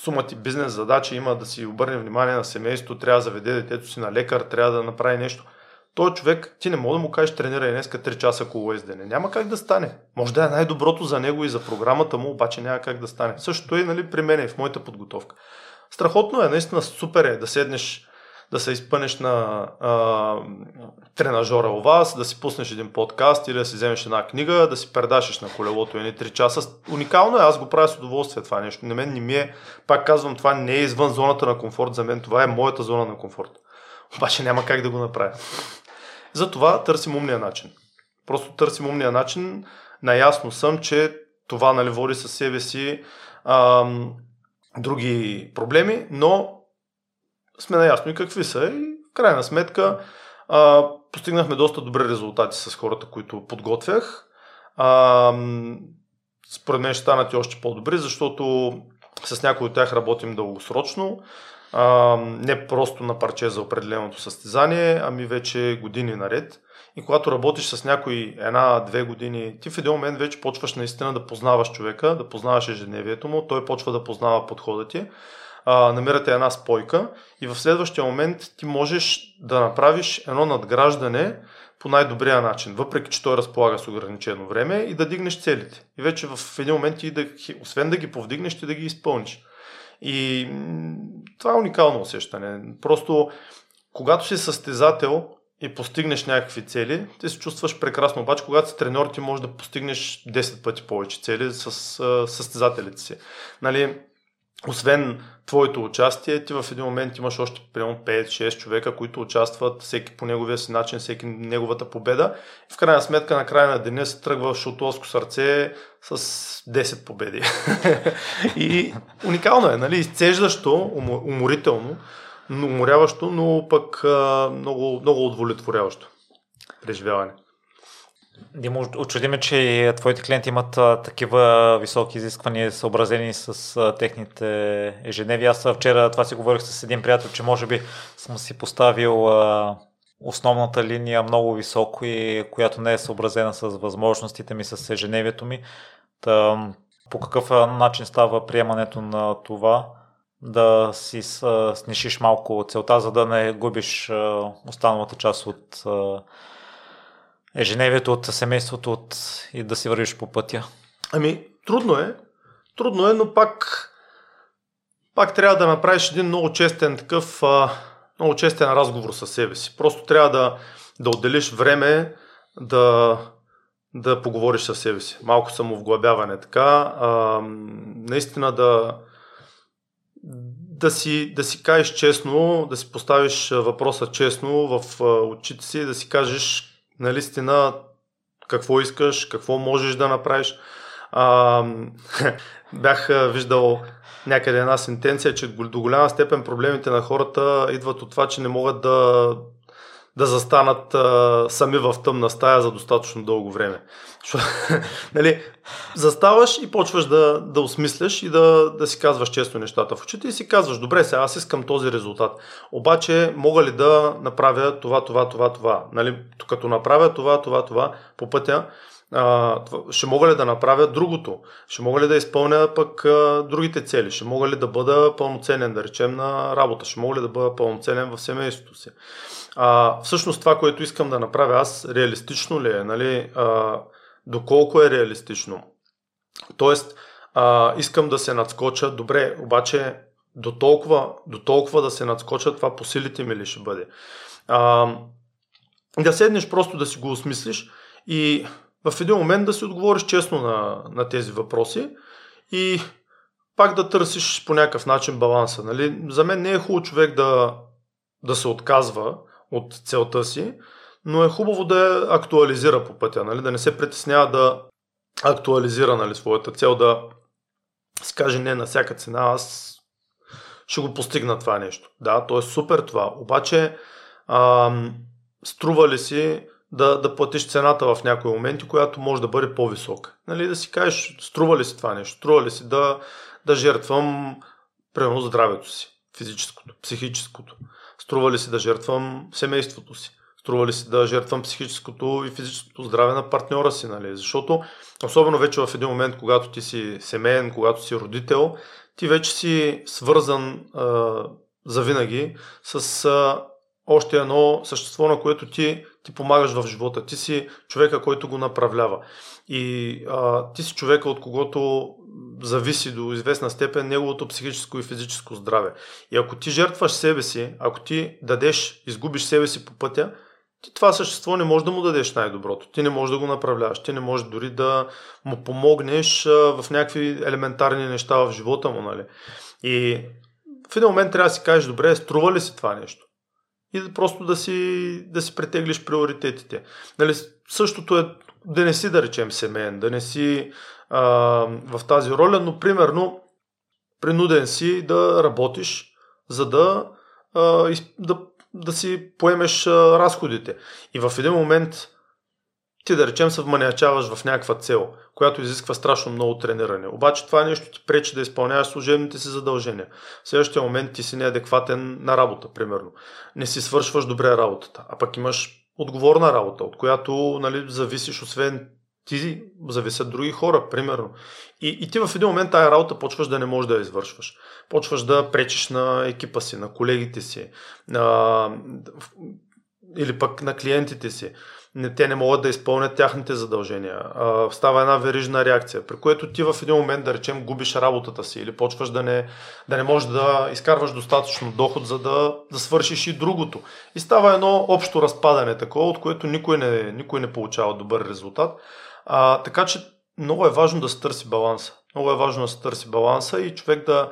[SPEAKER 1] сума ти бизнес задача, има да си обърне внимание на семейството, трябва да заведе детето си на лекар, трябва да направи нещо – той човек, ти не мога да му кажеш тренирай днеска 3 часа колоездене. Няма как да стане. Може да е най-доброто за него и за програмата му, обаче няма как да стане. Същото е нали, при мен и в моята подготовка. Страхотно е, наистина супер е да седнеш, да се изпънеш на а, тренажора у вас, да си пуснеш един подкаст или да си вземеш една книга, да си предашеш на колелото едни 3 часа. Уникално е, аз го правя с удоволствие това нещо. На мен не ми е, пак казвам, това не е извън зоната на комфорт за мен, това е моята зона на комфорт. Обаче няма как да го направя. Затова търсим умния начин. Просто търсим умния начин. Наясно съм, че това нали, води със себе си ам, други проблеми, но сме наясно и какви са. И в крайна сметка а, постигнахме доста добри резултати с хората, които подготвях. А, според мен ще станат и още по-добри, защото с някои от тях работим дългосрочно а, не просто на парче за определеното състезание, ами вече години наред. И когато работиш с някой една-две години, ти в един момент вече почваш наистина да познаваш човека, да познаваш ежедневието му, той почва да познава подхода ти, а, намирате една спойка и в следващия момент ти можеш да направиш едно надграждане по най-добрия начин, въпреки че той разполага с ограничено време и да дигнеш целите. И вече в един момент ти да, освен да ги повдигнеш, ти да ги изпълниш. И това е уникално усещане. Просто когато си състезател и постигнеш някакви цели, ти се чувстваш прекрасно. Обаче, когато си треньор, ти можеш да постигнеш 10 пъти повече цели с състезателите си. Нали, освен твоето участие, ти в един момент имаш още примерно 5-6 човека, които участват всеки по неговия си начин, всеки неговата победа. И в крайна сметка на края на деня се тръгва шотловско сърце с 10 победи. и уникално е, нали? Изцеждащо, уморително, уморяващо, но пък много, много удовлетворяващо преживяване.
[SPEAKER 2] Димо, очудиме, че твоите клиенти имат такива високи изисквания, съобразени с техните ежедневия. Аз вчера това си говорих с един приятел, че може би съм си поставил основната линия много високо и която не е съобразена с възможностите ми, с ежедневието ми. Та, по какъв начин става приемането на това? да си снишиш малко целта, за да не губиш останалата част от ежедневието от семейството от... и да си вървиш по пътя?
[SPEAKER 1] Ами, трудно е. Трудно е, но пак, пак трябва да направиш един много честен такъв, много честен разговор със себе си. Просто трябва да, да отделиш време да, да поговориш със себе си. Малко самовглъбяване така. А, наистина да, да си, да си кажеш честно, да си поставиш въпроса честно в очите си, да си кажеш наистина какво искаш, какво можеш да направиш. А, бях виждал някъде една сентенция, че до голяма степен проблемите на хората идват от това, че не могат да да застанат а, сами в тъмна стая за достатъчно дълго време. Шо, нали, заставаш и почваш да, да осмисляш и да, да си казваш често нещата в очите и си казваш, добре, сега аз искам този резултат. Обаче мога ли да направя това, това, това, това? Нали, като направя това, това, това по пътя, а, ще мога ли да направя другото? Ще мога ли да изпълня пък а, другите цели? Ще мога ли да бъда пълноценен, да речем, на работа? Ще мога ли да бъда пълноценен в семейството си? А, всъщност това, което искам да направя аз, реалистично ли е? Нали? А, доколко е реалистично? Тоест, а, искам да се надскоча, добре, обаче до толкова, до толкова да се надскоча, това по силите ми ли ще бъде? А, да седнеш просто да си го осмислиш и в един момент да си отговориш честно на, на тези въпроси и пак да търсиш по някакъв начин баланса. Нали? За мен не е хубаво човек да, да се отказва от целта си, но е хубаво да я актуализира по пътя, нали? да не се притеснява да актуализира нали, своята цел, да скаже не на всяка цена, аз ще го постигна това нещо. Да, то е супер това. Обаче, ам, струва ли си да, да платиш цената в някои моменти, която може да бъде по-висока. Нали, да си кажеш, струва ли си това нещо, струва ли си да, да жертвам, примерно, здравето си, физическото, психическото. Струва ли си да жертвам семейството си. Струва ли си да жертвам психическото и физическото здраве на партньора си, нали? Защото, особено вече в един момент, когато ти си семейен, когато си родител, ти вече си свързан а, завинаги с а, още едно същество, на което ти, ти помагаш в живота. Ти си човека, който го направлява. И а, ти си човека, от когото зависи до известна степен неговото психическо и физическо здраве. И ако ти жертваш себе си, ако ти дадеш, изгубиш себе си по пътя, ти това същество не можеш да му дадеш най-доброто. Ти не можеш да го направляваш. Ти не можеш дори да му помогнеш в някакви елементарни неща в живота му. Нали? И в един момент трябва да си кажеш, добре, струва ли си това нещо? И просто да си, да си претеглиш приоритетите. Нали, същото е да не си, да речем, семейен, да не си а, в тази роля, но примерно принуден си да работиш, за да, а, да, да си поемеш а, разходите. И в един момент ти да речем се вманячаваш в някаква цел, която изисква страшно много трениране. Обаче това нещо ти пречи да изпълняваш служебните си задължения. В следващия момент ти си неадекватен на работа, примерно. Не си свършваш добре работата, а пък имаш отговорна работа, от която нали, зависиш освен ти, зависят други хора, примерно. И, и ти в един момент тая работа почваш да не можеш да я извършваш. Почваш да пречиш на екипа си, на колегите си, на, или пък на клиентите си не, те не могат да изпълнят тяхните задължения. А, става една верижна реакция, при което ти в един момент, да речем, губиш работата си или почваш да не, да не можеш да изкарваш достатъчно доход, за да, да свършиш и другото. И става едно общо разпадане такова, от което никой не, никой не получава добър резултат. А, така че много е важно да се търси баланса. Много е важно да се търси баланса и човек да,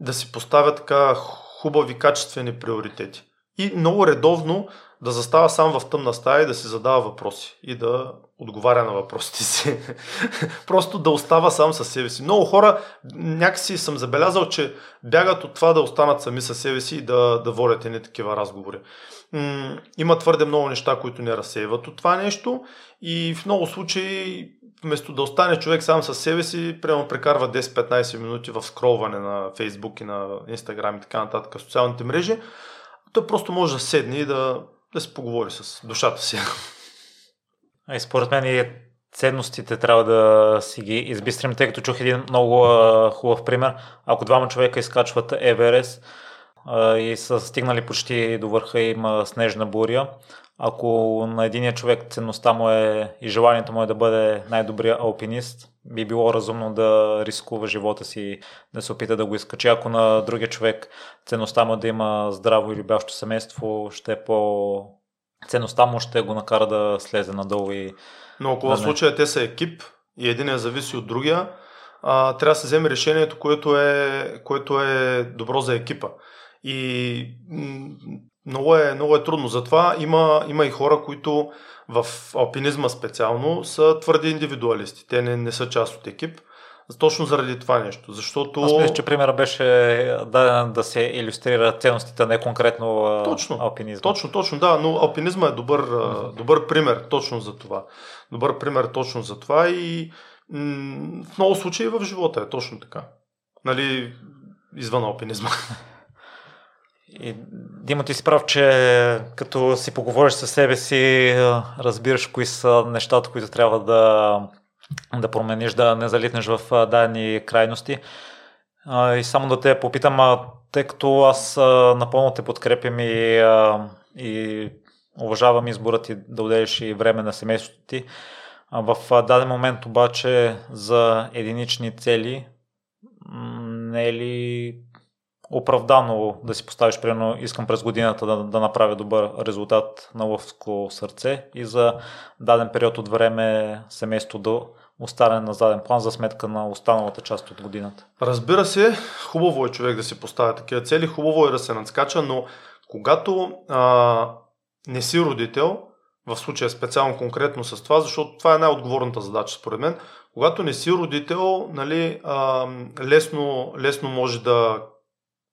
[SPEAKER 1] да си поставя така хубави, качествени приоритети. И много редовно да застава сам в тъмна стая и да си задава въпроси и да отговаря на въпросите си. Просто да остава сам със себе си. Много хора някакси съм забелязал, че бягат от това да останат сами със себе си и да, да водят едни такива разговори. М- има твърде много неща, които не разсейват от това нещо и в много случаи вместо да остане човек сам със себе си, прямо прекарва 10-15 минути в скролване на Facebook и на Instagram и така нататък, социалните мрежи, той просто може да седне и да, да се поговори с душата си.
[SPEAKER 2] И според мен и ценностите трябва да си ги избистрим, тъй като чух един много а, хубав пример. Ако двама човека изкачват Еверест а, и са стигнали почти до върха и има снежна буря, ако на единия човек ценността му е и желанието му е да бъде най-добрия алпинист, би било разумно да рискува живота си, да се опита да го изкачи. Ако на другия човек ценността му е да има здраво или бящо семейство, ще е по... Ценността му ще го накара да слезе надолу и...
[SPEAKER 1] Но ако да в случая те са екип и един е зависи от другия, а, трябва да се вземе решението, което е, което е добро за екипа. И много е, много е трудно. Затова има, има и хора, които в алпинизма специално са твърди индивидуалисти. Те не, не са част от екип. Точно заради това нещо. Защото...
[SPEAKER 2] Аз мисля, че примера беше даден да се иллюстрира ценностите, не конкретно точно, алпинизма.
[SPEAKER 1] Точно, точно, да, но алпинизма е добър, добър пример точно за това. Добър пример точно за това и м- в много случаи в живота е точно така. Нали, извън алпинизма.
[SPEAKER 2] И, Дима, ти си прав, че като си поговориш със себе си, разбираш кои са нещата, които трябва да, да промениш, да не залитнеш в дадени крайности. И само да те попитам, тъй като аз напълно те подкрепям и, и уважавам изборът ти да отделиш и време на семейството ти, в даден момент обаче за единични цели не е ли оправдано да си поставиш, примерно, искам през годината да, да направя добър резултат на лъвско сърце и за даден период от време семейство да остане на заден план за сметка на останалата част от годината.
[SPEAKER 1] Разбира се, хубаво е човек да си поставя такива цели, хубаво е да се надскача, но когато а, не си родител, в случая специално конкретно с това, защото това е най-отговорната задача според мен, когато не си родител, нали, а, лесно, лесно може да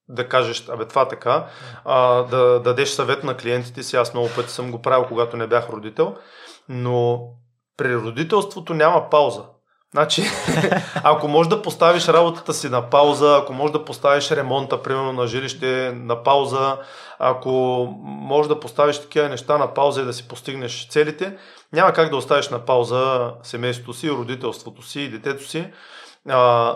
[SPEAKER 1] да кажеш, абе това така, а, да дадеш съвет на клиентите си. Аз много пъти съм го правил, когато не бях родител, но при родителството няма пауза. Значи, ако можеш да поставиш работата си на пауза, ако можеш да поставиш ремонта, примерно на жилище на пауза, ако можеш да поставиш такива неща на пауза и да си постигнеш целите, няма как да оставиш на пауза семейството си, родителството си и детето си. А,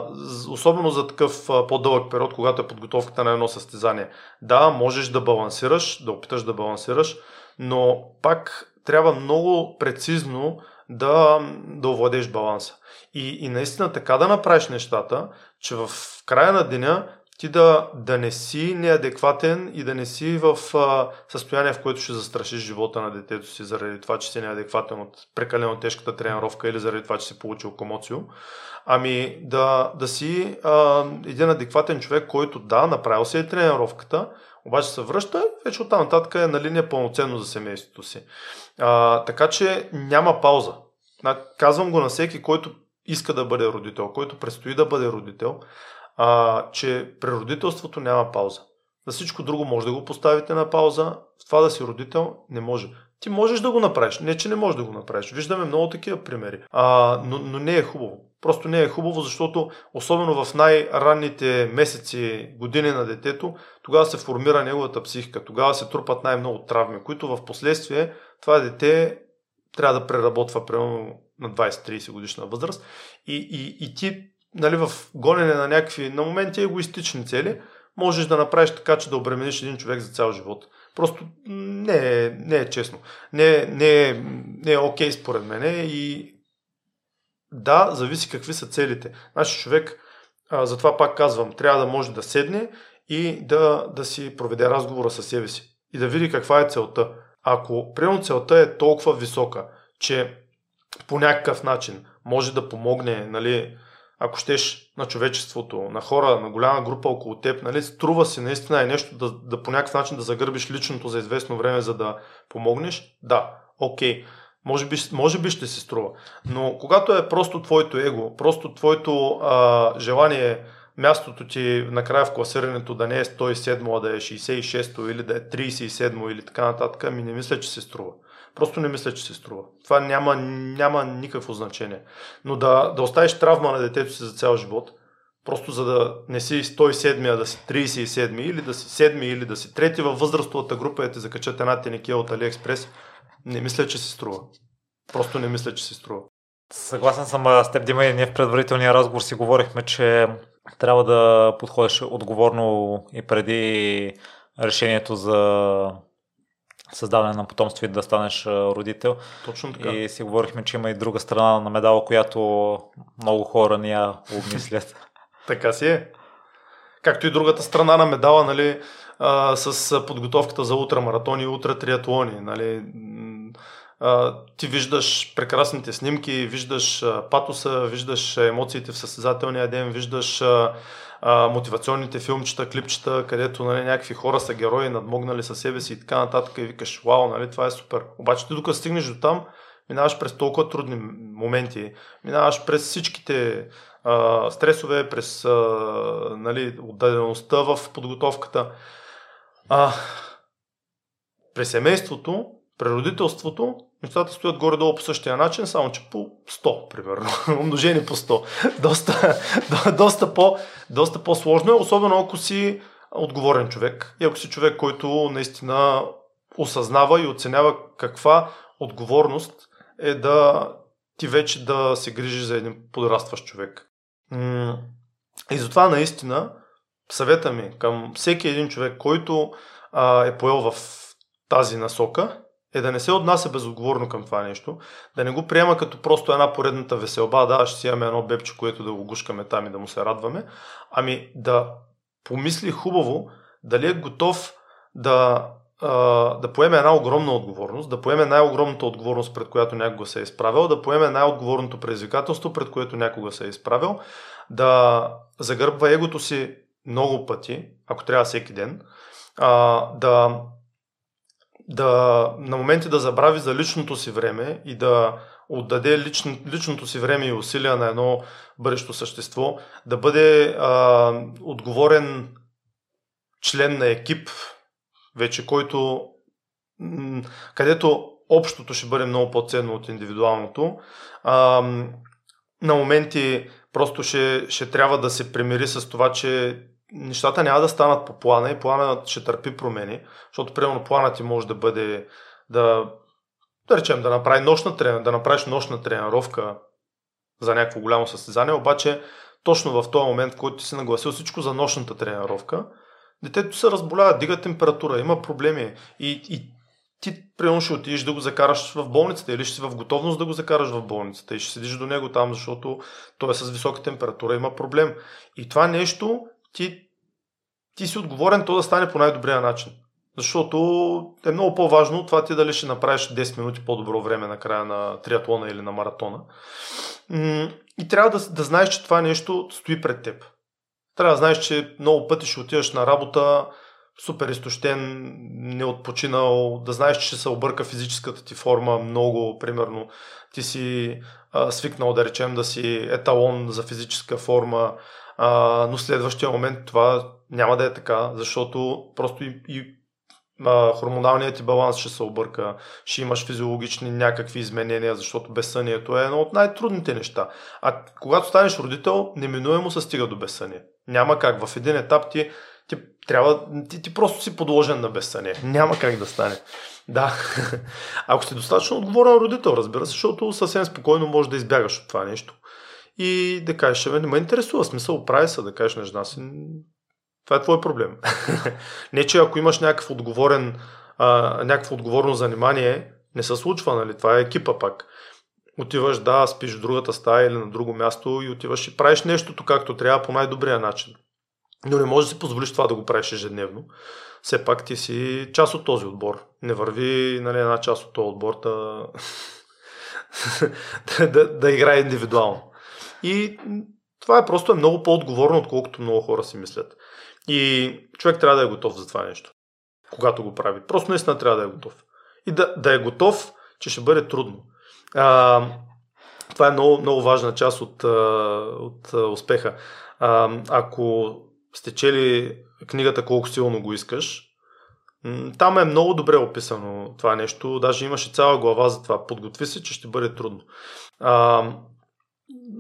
[SPEAKER 1] особено за такъв по-дълъг период, когато е подготовката на едно състезание. Да, можеш да балансираш, да опиташ да балансираш, но пак трябва много прецизно да, да овладеш баланса. И, и наистина така да направиш нещата, че в края на деня ти да, да не си неадекватен и да не си в а, състояние, в което ще застрашиш живота на детето си заради това, че си неадекватен от прекалено тежката тренировка или заради това, че си получил комоцио. Ами да, да си а, един адекватен човек, който да, направил си е тренировката, обаче се връща и вече оттам нататък е на линия пълноценно за семейството си. А, така че няма пауза. Казвам го на всеки, който иска да бъде родител, който предстои да бъде родител, а, че при родителството няма пауза. За всичко друго може да го поставите на пауза, в това да си родител не може. Ти можеш да го направиш, не че не можеш да го направиш. Виждаме много такива примери, а, но, но не е хубаво. Просто не е хубаво, защото особено в най-ранните месеци, години на детето, тогава се формира неговата психика, тогава се трупат най-много травми, които в последствие това дете трябва да преработва примерно на 20-30 годишна възраст и, и, и ти нали, в гонене на някакви на моменти егоистични цели, можеш да направиш така, че да обремениш един човек за цял живот. Просто не е, не е честно. Не, не, е, не е окей според мен и да, зависи какви са целите. Значи човек, а, затова пак казвам, трябва да може да седне и да, да си проведе разговора със себе си и да види каква е целта. Ако примерно целта е толкова висока, че по някакъв начин може да помогне, нали, ако щеш на човечеството, на хора, на голяма група около теб, нали, струва си наистина е нещо да, да по някакъв начин да загърбиш личното за известно време, за да помогнеш, да, окей. Може би, може би ще се струва. Но когато е просто твоето его, просто твоето а, желание, мястото ти накрая в класирането да не е 107, а да е 66 или да е 37 или така нататък, ми не мисля, че се струва. Просто не мисля, че се струва. Това няма, няма никакво значение. Но да, да оставиш травма на детето си за цял живот, просто за да не си 107, а да си 37 или да си 7 или да си трети във възрастовата група и те закачат една тенекия от Алиекспрес, не мисля, че се струва. Просто не мисля, че се струва.
[SPEAKER 2] Съгласен съм с теб, Дима, и ние в предварителния разговор си говорихме, че трябва да подходиш отговорно и преди решението за създаване на потомство и да станеш родител.
[SPEAKER 1] Точно така.
[SPEAKER 2] И си говорихме, че има и друга страна на медала, която много хора ни я обмислят.
[SPEAKER 1] така си е. Както и другата страна на медала, нали, а, с подготовката за ултрамаратони и ултратриатлони. Нали, а, ти виждаш прекрасните снимки, виждаш а, патоса, виждаш емоциите в състезателния ден, виждаш а, мотивационните филмчета, клипчета, където нали, някакви хора са герои, надмогнали със себе си и така нататък и викаш, вау, нали, това е супер. Обаче ти докато стигнеш до там, минаваш през толкова трудни моменти, минаваш през всичките а, стресове, през а, нали, отдадеността в подготовката. А, при семейството, при родителството, нещата стоят горе-долу по същия начин, само че по 100, примерно, умножени по 100. доста, доста, по, доста по-сложно е, особено ако си отговорен човек и ако си човек, който наистина осъзнава и оценява каква отговорност е да ти вече да се грижи за един подрастващ човек. И затова наистина съвета ми към всеки един човек, който а, е поел в тази насока, е да не се отнася безотговорно към това нещо, да не го приема като просто една поредната веселба, да, ще си имаме едно бебче, което да го гушкаме там и да му се радваме, ами да помисли хубаво дали е готов да, да поеме една огромна отговорност, да поеме най-огромната отговорност, пред която някога се е изправил, да поеме най-отговорното предизвикателство, пред което някога се е изправил, да загърбва егото си много пъти, ако трябва всеки ден, да да на моменти да забрави за личното си време и да отдаде лично, личното си време и усилия на едно бъдещо същество, да бъде а, отговорен член на екип, вече който, където общото ще бъде много по-ценно от индивидуалното. А, на моменти просто ще, ще трябва да се примири с това, че нещата няма да станат по плана и планът ще търпи промени, защото примерно планът ти може да бъде да, да речем, да, направи нощна да направиш нощна тренировка за някакво голямо състезание, обаче точно в този момент, в който ти си нагласил всичко за нощната тренировка, детето се разболява, дига температура, има проблеми и, и ти примерно ще отидеш да го закараш в болницата или ще си в готовност да го закараш в болницата и ще седиш до него там, защото той е с висока температура, има проблем. И това нещо ти, ти си отговорен то да стане по най-добрия начин. Защото е много по-важно това ти дали ще направиш 10 минути по-добро време на края на триатлона или на маратона. И трябва да, да знаеш, че това нещо стои пред теб. Трябва да знаеш, че много пъти ще отидеш на работа, супер изтощен, неотпочинал, да знаеш, че ще се обърка физическата ти форма много, примерно ти си а, свикнал да речем да си еталон за физическа форма, а, но следващия момент това няма да е така, защото просто и, и а, хормоналният ти баланс ще се обърка, ще имаш физиологични някакви изменения, защото безсънието е едно от най-трудните неща. А когато станеш родител, неминуемо се стига до безсъние. Няма как. В един етап ти ти трябва, ти, ти просто си подложен на безсъние. Няма как да стане. Да. Ако си достатъчно отговорен родител, разбира се, защото съвсем спокойно можеш да избягаш от това нещо. И да кажеш, не ме интересува смисъл, прави се да кажеш на жена си, това е твой проблем. не, че ако имаш някакъв отговорен, а, някакво отговорно занимание, не се случва, нали? Това е екипа пак. Отиваш, да, спиш в другата стая или на друго място и отиваш и правиш нещото както трябва по най-добрия начин. Но не можеш да си позволиш това да го правиш ежедневно. Все пак ти си част от този отбор. Не върви нали, една част от този отбор да, да, да, да играе индивидуално. И това е просто е много по-отговорно, отколкото много хора си мислят. И човек трябва да е готов за това нещо, когато го прави. Просто наистина трябва да е готов. И да, да е готов, че ще бъде трудно. А, това е много, много важна част от, от успеха. А, ако сте чели книгата Колко силно го искаш, там е много добре описано това нещо. Даже имаше цяла глава за това. Подготви се, че ще бъде трудно. А,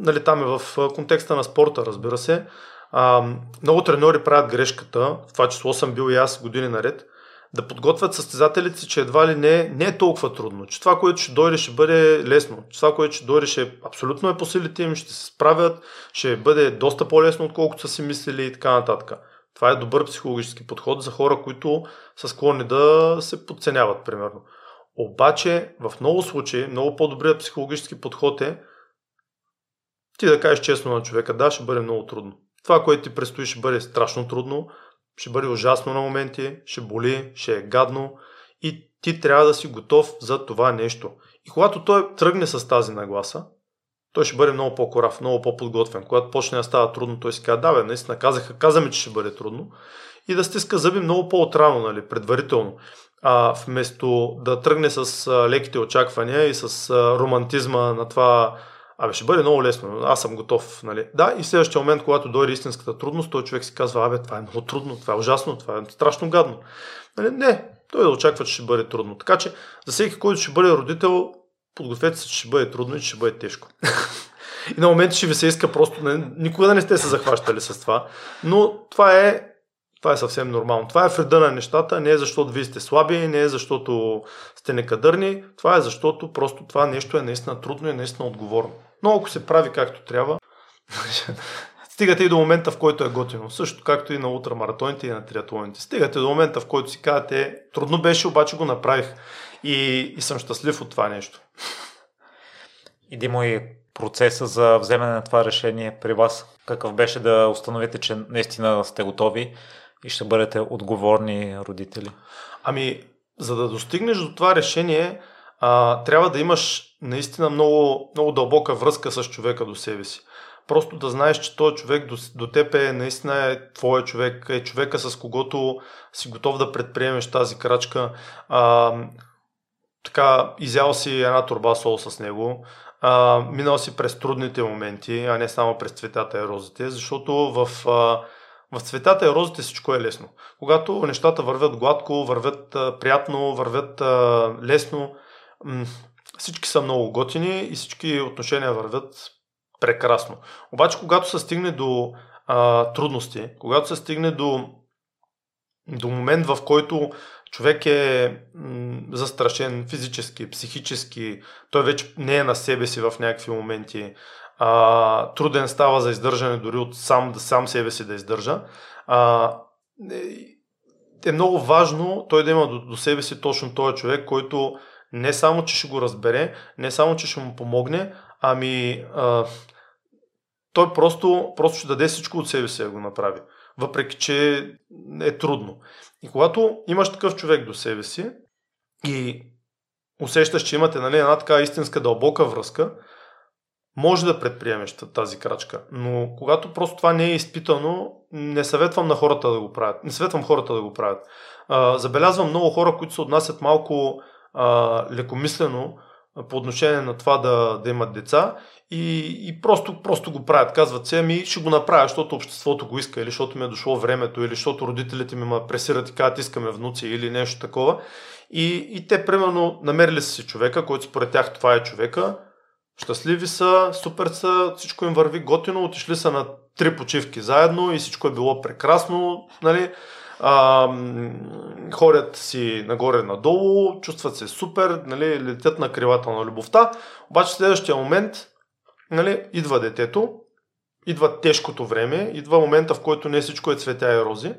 [SPEAKER 1] нали, там е в контекста на спорта, разбира се. А, много треньори правят грешката, в това число съм бил и аз години наред, да подготвят състезателите си, че едва ли не, не е толкова трудно, че това, което ще дойде, ще бъде лесно, че това, което ще дойде, ще абсолютно е по силите им, ще се справят, ще бъде доста по-лесно, отколкото са си мислили и така нататък. Това е добър психологически подход за хора, които са склонни да се подценяват, примерно. Обаче, в много случаи, много по-добрият психологически подход е ти да кажеш честно на човека, да, ще бъде много трудно. Това, което ти предстои, ще бъде страшно трудно, ще бъде ужасно на моменти, ще боли, ще е гадно и ти трябва да си готов за това нещо. И когато той тръгне с тази нагласа, той ще бъде много по-корав, много по-подготвен. Когато почне да става трудно, той си казва, да, бе, наистина казаха, казаме, че ще бъде трудно. И да стиска зъби много по-отрано, нали, предварително. А, вместо да тръгне с леките очаквания и с романтизма на това Абе, ще бъде много лесно, аз съм готов. Нали? Да, и следващия момент, когато дойде истинската трудност, той човек си казва, абе, това е много трудно, това е ужасно, това е страшно гадно. Нали? Не, той да очаква, че ще бъде трудно. Така че, за всеки, който ще бъде родител, подгответе се, че ще бъде трудно и че ще бъде тежко. и на моменти ще ви се иска просто, не, никога не сте се захващали с това, но това е това е съвсем нормално. Това е вреда на нещата, не е защото вие сте слаби, не е защото сте некадърни, това е защото просто това нещо е наистина трудно и наистина отговорно. Но ако се прави както трябва, стигате и до момента, в който е готино. Също както и на ултрамаратоните и на триатлоните. Стигате до момента, в който си казвате, трудно беше, обаче го направих. И, и съм щастлив от това нещо.
[SPEAKER 2] И Димо, и процеса за вземане на това решение при вас? Какъв беше да установите, че наистина сте готови и ще бъдете отговорни родители?
[SPEAKER 1] Ами, за да достигнеш до това решение, а, трябва да имаш наистина много, много дълбока връзка с човека до себе си. Просто да знаеш, че този човек до, до теб е наистина е твоя човек, е човека с когото си готов да предприемеш тази крачка. А, така, изял си една турба сол с него, а, минал си през трудните моменти, а не само през цветата и розите, защото в, а, В цветята и розите всичко е лесно. Когато нещата вървят гладко, вървят а, приятно, вървят а, лесно, м- всички са много готини и всички отношения вървят прекрасно. Обаче, когато се стигне до а, трудности, когато се стигне до, до момент, в който човек е м- застрашен физически, психически, той вече не е на себе си в някакви моменти, а, труден става за издържане дори от сам, сам себе си да издържа, а, е, е много важно той да има до, до себе си точно този човек, който не само, че ще го разбере, не само, че ще му помогне, ами а, той просто, просто ще даде всичко от себе си да го направи. Въпреки, че е трудно. И когато имаш такъв човек до себе си и усещаш, че имате нали, една така истинска дълбока връзка, може да предприемеш тази крачка. Но когато просто това не е изпитано, не съветвам на хората да го правят. Не съветвам хората да го правят. Забелязвам много хора, които се отнасят малко лекомислено по отношение на това да, да имат деца и, и просто, просто го правят. Казват се, ами ще го направя, защото обществото го иска, или защото ми е дошло времето, или защото родителите ми ме пресират и казват, искаме внуци, или нещо такова. И, и те, примерно, намерили са си човека, който според тях това е човека, щастливи са, супер са, всичко им върви готино, отишли са на три почивки заедно и всичко е било прекрасно, нали? а, ходят си нагоре-надолу, чувстват се супер, нали, летят на кривата на любовта, обаче в следващия момент нали, идва детето, идва тежкото време, идва момента, в който не всичко е цветя и рози.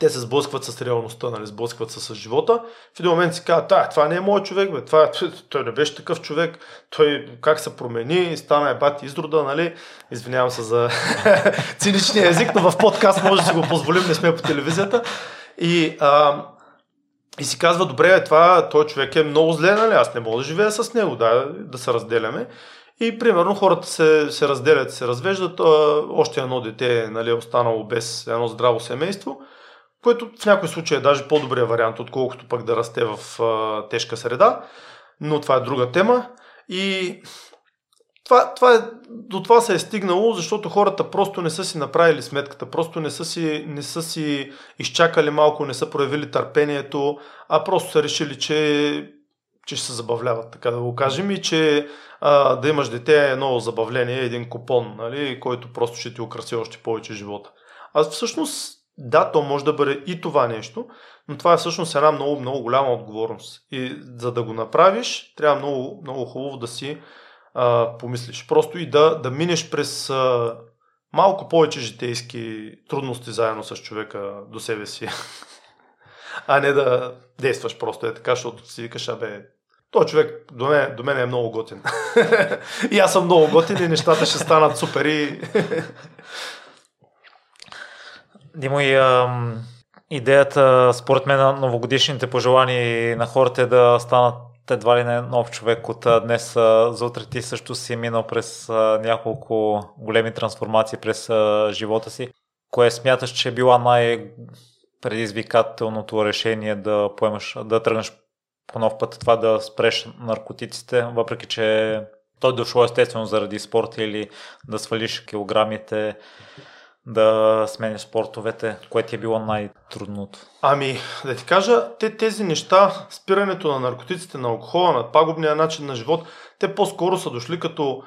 [SPEAKER 1] Те се сблъскват с реалността, нали, сблъскват се с живота. В един момент си казват, това не е мой човек, бе, това, той не беше такъв човек, той как се промени, стана е бати изрода, нали? Извинявам се за циничния език, но в подкаст може да си го позволим, не сме по телевизията. И, а, и си казва, добре, това, той човек е много зле, нали? Аз не мога да живея с него, да, да се разделяме. И примерно хората се, се разделят, се развеждат, а, още едно дете нали, е останало без едно здраво семейство, което в някой случай е даже по-добрия вариант, отколкото пък да расте в а, тежка среда, но това е друга тема. И това, това е, до това се е стигнало, защото хората просто не са си направили сметката, просто не са си, не са си изчакали малко, не са проявили търпението, а просто са решили, че, че ще се забавляват, така да го кажем, и че а, да имаш дете е ново забавление, един купон, нали, който просто ще ти украси още повече живота. А всъщност, да, то може да бъде и това нещо, но това е всъщност една много, много голяма отговорност. И за да го направиш, трябва много, много хубаво да си а, помислиш. Просто и да, да минеш през а, малко повече житейски трудности заедно с човека до себе си. а не да действаш просто е така, защото си викаш, абе, той човек до мен, до мен е много готин. и аз съм много готин и нещата ще станат супер и...
[SPEAKER 2] Димо и ам, идеята, според мен, на новогодишните пожелания на хората е да станат едва ли не нов човек от днес за утре. Ти също си минал през няколко големи трансформации през живота си. Кое смяташ, че е била най-предизвикателното решение да поемаш, да тръгнеш по нов път това да спреш наркотиците, въпреки че то е дошло естествено заради спорта или да свалиш килограмите, да смениш спортовете, което ти е било най-трудното?
[SPEAKER 1] Ами, да ти кажа, те тези неща, спирането на наркотиците, на алкохола, на пагубния начин на живот, те по-скоро са дошли като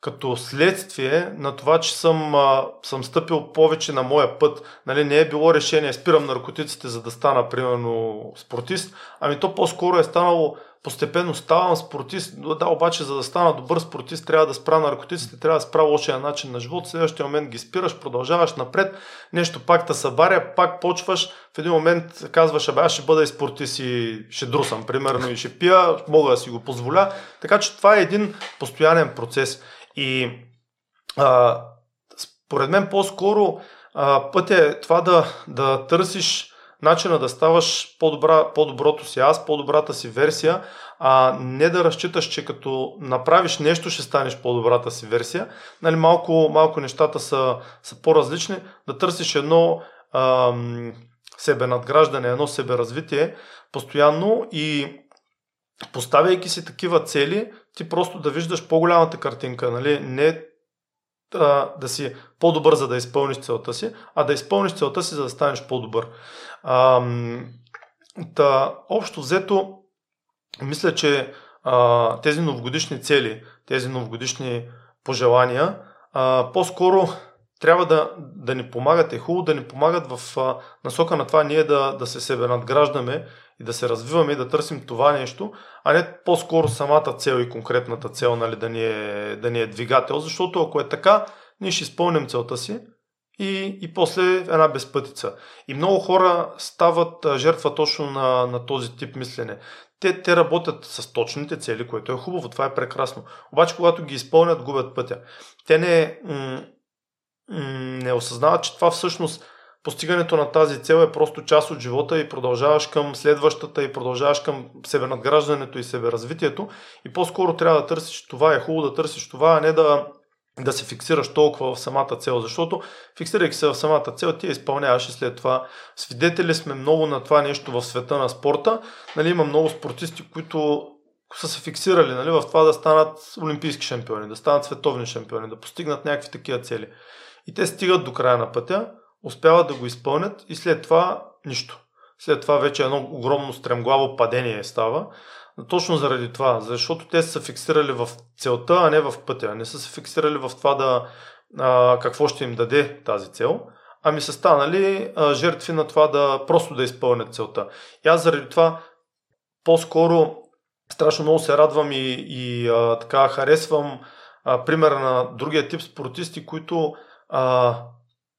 [SPEAKER 1] като следствие на това, че съм, а, съм стъпил повече на моя път. Нали, не е било решение, спирам наркотиците, за да стана, примерно, спортист, ами то по-скоро е станало постепенно ставам спортист. Да, обаче, за да стана добър спортист, трябва да спра наркотиците, трябва да спра лошия начин на живот. В следващия момент ги спираш, продължаваш напред, нещо пак те събаря, пак почваш. В един момент казваш, абе, аз ще бъда и спортист и ще друсам, примерно, и ще пия, мога да си го позволя. Така че това е един постоянен процес. И а, според мен по-скоро а, път е това да, да търсиш начина да ставаш по-добра, по-доброто си аз, по-добрата си версия, а не да разчиташ, че като направиш нещо, ще станеш по-добрата си версия. Нали, малко, малко нещата са, са по-различни. Да търсиш едно ам, себе надграждане, едно себе развитие постоянно и поставяйки си такива цели, ти просто да виждаш по-голямата картинка, нали? не да, да си по-добър, за да изпълниш целта си, а да изпълниш целта си, за да станеш по-добър. А, та, общо взето, мисля, че а, тези новогодишни цели, тези новогодишни пожелания, а, по-скоро трябва да, да ни помагат. Е хубаво да ни помагат в а, насока на това ние да, да се себе надграждаме и да се развиваме и да търсим това нещо, а не по-скоро самата цел и конкретната цел нали, да, ни е, да ни е двигател, защото ако е така, ние ще изпълним целта си и, и после една безпътица. И много хора стават жертва точно на, на този тип мислене. Те, те работят с точните цели, което е хубаво, това е прекрасно. Обаче, когато ги изпълнят, губят пътя. Те не, м- м- не осъзнават, че това всъщност постигането на тази цел е просто част от живота и продължаваш към следващата и продължаваш към себенадграждането и себеразвитието и по-скоро трябва да търсиш това, е хубаво да търсиш това, а не да, да се фиксираш толкова в самата цел, защото фиксирайки се в самата цел, ти я изпълняваш и след това. Свидетели сме много на това нещо в света на спорта. Нали, има много спортисти, които са се фиксирали нали, в това да станат олимпийски шампиони, да станат световни шампиони, да постигнат някакви такива цели. И те стигат до края на пътя, успяват да го изпълнят и след това нищо. След това вече едно огромно стремглаво падение става. Точно заради това, защото те са фиксирали в целта, а не в пътя. Не са се фиксирали в това да а, какво ще им даде тази цел, ами са станали а, жертви на това да просто да изпълнят целта. И аз заради това по-скоро страшно много се радвам и, и а, така харесвам а, примера на другия тип спортисти, които а,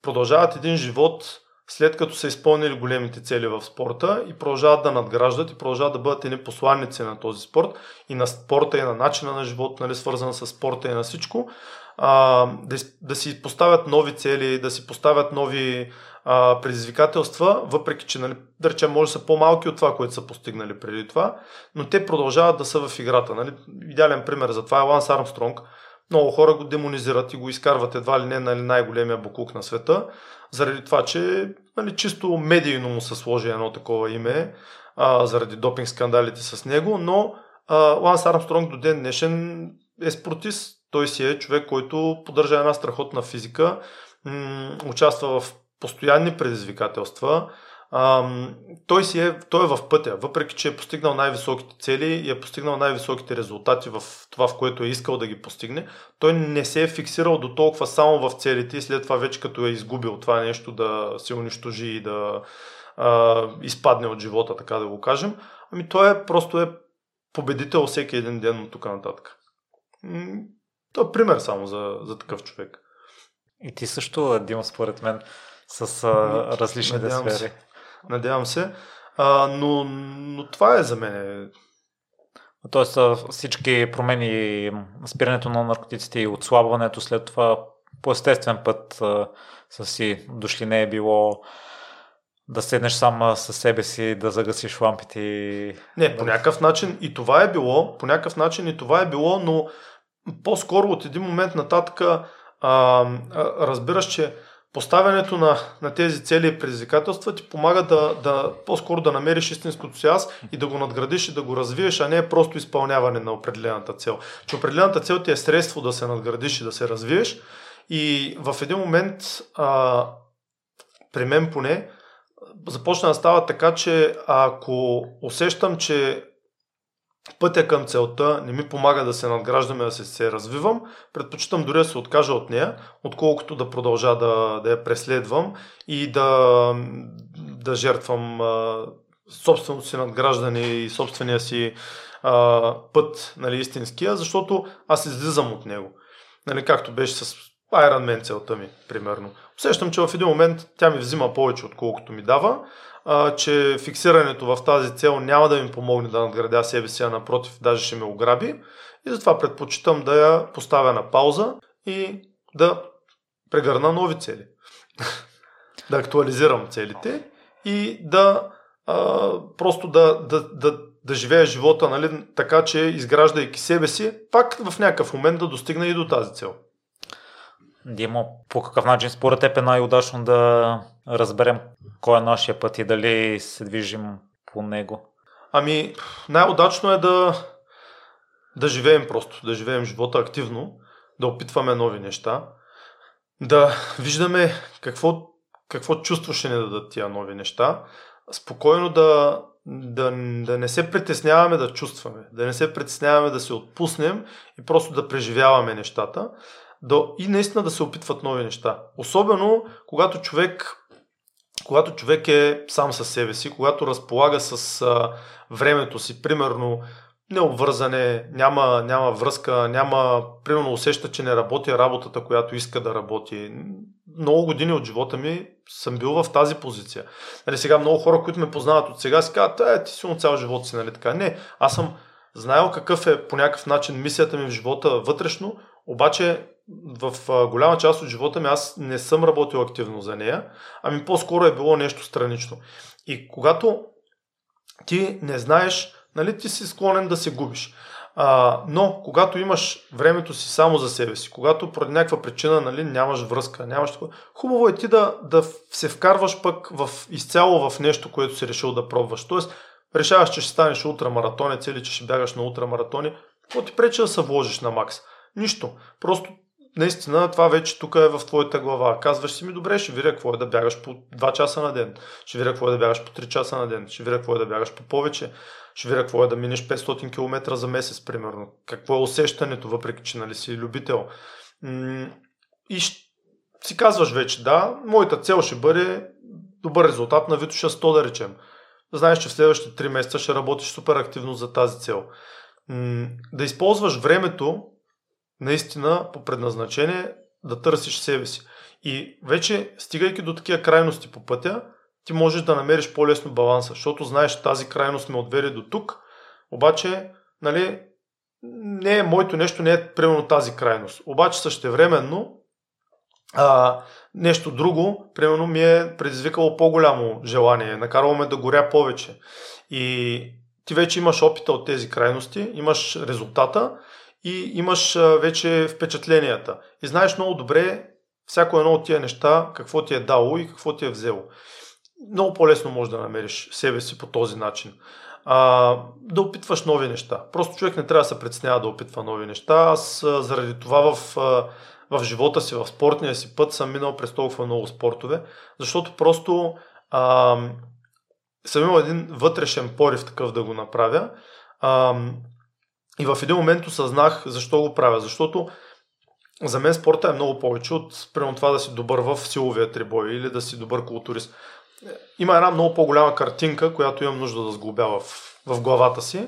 [SPEAKER 1] продължават един живот след като са изпълнили големите цели в спорта и продължават да надграждат и продължават да бъдат едни посланници на този спорт и на спорта и на начина на живот, нали, свързан с спорта и на всичко, а, да, да си поставят нови цели, да си поставят нови а, предизвикателства, въпреки че, нали, да речем, може да са по-малки от това, което са постигнали преди това, но те продължават да са в играта. Нали. Идеален пример за това е Ланс Армстронг, много хора го демонизират и го изкарват едва ли не нали, най-големия буклук на света, заради това, че нали, чисто медийно му се сложи едно такова име, а, заради допинг скандалите с него, но а, Ланс Армстронг до ден днешен е спортист. Той си е човек, който поддържа една страхотна физика, м- участва в постоянни предизвикателства, той, си е, той е в пътя, въпреки че е постигнал най-високите цели и е постигнал най-високите резултати в това, в което е искал да ги постигне. Той не се е фиксирал до толкова само в целите и след това вече като е изгубил това нещо да се унищожи и да а, изпадне от живота, така да го кажем. Ами той е просто е победител всеки един ден от тук нататък. Това е пример само за, за такъв човек.
[SPEAKER 2] И ти също, Дима, според мен, с а, различните Надявам сфери. Се.
[SPEAKER 1] Надявам се. А, но, но това е за мен.
[SPEAKER 2] Тоест всички промени, спирането на наркотиците и отслабването след това по естествен път са си дошли. Не е било да седнеш сам със себе си, да загасиш лампите.
[SPEAKER 1] Не, по някакъв начин и това е било, по някакъв начин и това е било, но по-скоро от един момент нататък а, а, разбираш, че поставянето на, на тези цели и предизвикателства ти помага да, да по-скоро да намериш истинското си аз и да го надградиш и да го развиеш, а не просто изпълняване на определената цел. Че определената цел ти е средство да се надградиш и да се развиеш и в един момент а, при мен поне започна да става така, че ако усещам, че пътя към целта не ми помага да се надграждам и да се, се развивам, предпочитам дори да се откажа от нея, отколкото да продължа да, да я преследвам и да, да жертвам а, собственото си надграждане и собствения си а, път, нали, истинския, защото аз излизам от него. Нали, както беше с Iron Man целта ми, примерно. Усещам, че в един момент тя ми взима повече, отколкото ми дава че фиксирането в тази цел няма да ми помогне да надградя себе си, а напротив, даже ще ме ограби. И затова предпочитам да я поставя на пауза и да прегърна нови цели. да актуализирам целите и да а, просто да, да, да, да живея живота, нали, така че изграждайки себе си, пак в някакъв момент да достигна и до тази цел.
[SPEAKER 2] Димо, по какъв начин според теб е най-удачно да разберем кой е нашия път и дали се движим по него?
[SPEAKER 1] Ами, най-удачно е да, да живеем просто, да живеем живота активно, да опитваме нови неща. да виждаме какво, какво чувство ще ни дадат тия нови неща. Спокойно да, да, да не се притесняваме да чувстваме, да не се притесняваме да се отпуснем и просто да преживяваме нещата да, и наистина да се опитват нови неща. Особено когато човек, когато човек е сам със себе си, когато разполага с а, времето си, примерно необвързане, няма, няма връзка, няма, примерно усеща, че не работи работата, която иска да работи. Много години от живота ми съм бил в тази позиция. Нали, сега много хора, които ме познават от сега, си казват, е, ти си цял живот си, нали така. Не, аз съм знаел какъв е по някакъв начин мисията ми в живота вътрешно, обаче в голяма част от живота ми аз не съм работил активно за нея, ами по-скоро е било нещо странично. И когато ти не знаеш нали, ти си склонен да се губиш. А, но, когато имаш времето си само за себе си, когато поради някаква причина нали, нямаш връзка, нямаш такова, хубаво е ти да, да се вкарваш пък в, изцяло в нещо, което си решил да пробваш. Тоест, решаваш, че ще станеш ултрамаратонец или че ще бягаш на ултрамаратони, какво ти пречи да се вложиш на макс? Нищо. Просто наистина това вече тук е в твоята глава. Казваш си ми, добре, ще видя какво е да бягаш по 2 часа на ден, ще видя какво е да бягаш по 3 часа на ден, ще видя какво е да бягаш по повече, ще видя какво е да минеш 500 км за месец, примерно. Какво е усещането, въпреки че нали, си любител. И си казваш вече, да, моята цел ще бъде добър резултат на Витоша 100, да речем. Знаеш, че в следващите 3 месеца ще работиш супер активно за тази цел. Да използваш времето наистина по предназначение да търсиш себе си. И вече, стигайки до такива крайности по пътя, ти можеш да намериш по-лесно баланса, защото знаеш, тази крайност ме отведе до тук, обаче, нали, не е, моето нещо не е примерно тази крайност. Обаче същевременно а, нещо друго, примерно ми е предизвикало по-голямо желание, накарало ме да горя повече. И ти вече имаш опита от тези крайности, имаш резултата и имаш вече впечатленията. И знаеш много добре всяко едно от тия неща, какво ти е дало и какво ти е взело. Много по-лесно можеш да намериш себе си по този начин. А, да опитваш нови неща. Просто човек не трябва да се притеснява да опитва нови неща. Аз заради това в, в живота си, в спортния си път съм минал през толкова много спортове, защото просто а, съм имал един вътрешен порив такъв да го направя. А, и в един момент осъзнах защо го правя. Защото за мен спорта е много повече от примерно това да си добър в силовия трибой или да си добър културист. Има една много по-голяма картинка, която имам нужда да сглобя в, в главата си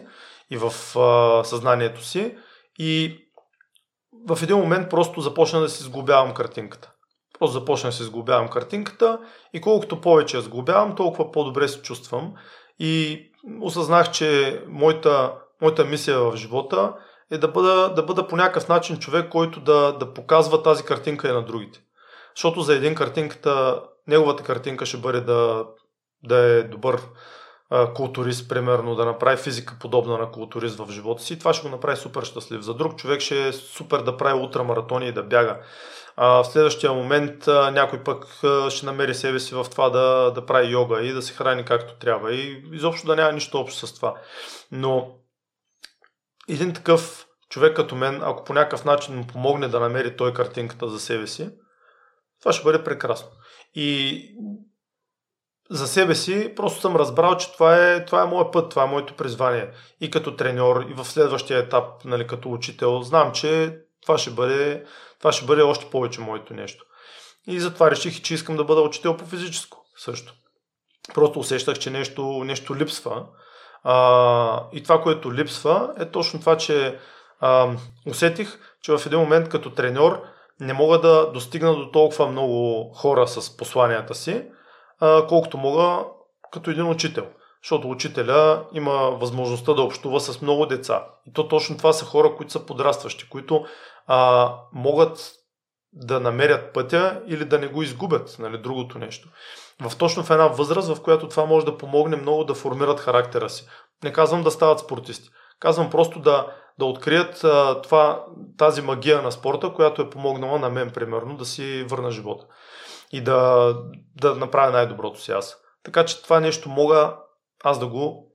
[SPEAKER 1] и в а, съзнанието си. И в един момент просто започна да си сглобявам картинката. Просто започна да си сглобявам картинката и колкото повече я сглобявам, толкова по-добре се чувствам. И осъзнах, че моята моята мисия в живота е да бъда, да бъда по някакъв начин човек, който да, да показва тази картинка и на другите. Защото за един картинката, неговата картинка ще бъде да, да е добър а, културист, примерно, да направи физика подобна на културист в живота си. Това ще го направи супер щастлив. За друг човек ще е супер да прави ултрамаратони и да бяга. А, в следващия момент а, някой пък а, ще намери себе си в това да, да прави йога и да се храни както трябва. И изобщо да няма нищо общо с това. Но един такъв човек като мен, ако по някакъв начин му помогне да намери той картинката за себе си, това ще бъде прекрасно. И за себе си просто съм разбрал, че това е, това е моят път, това е моето призвание. И като треньор, и в следващия етап, нали, като учител, знам, че това ще бъде, това ще бъде още повече моето нещо. И затова реших, че искам да бъда учител по физическо също. Просто усещах, че нещо, нещо липсва а, и това, което липсва, е точно това, че а, усетих, че в един момент като треньор не мога да достигна до толкова много хора с посланията си, а, колкото мога като един учител. Защото учителя има възможността да общува с много деца. И то точно това са хора, които са подрастващи, които а, могат да намерят пътя или да не го изгубят, нали, другото нещо в точно в една възраст, в която това може да помогне много да формират характера си. Не казвам да стават спортисти. Казвам просто да, да открият а, това, тази магия на спорта, която е помогнала на мен, примерно, да си върна живота. И да, да направя най-доброто си аз. Така че това нещо мога аз да го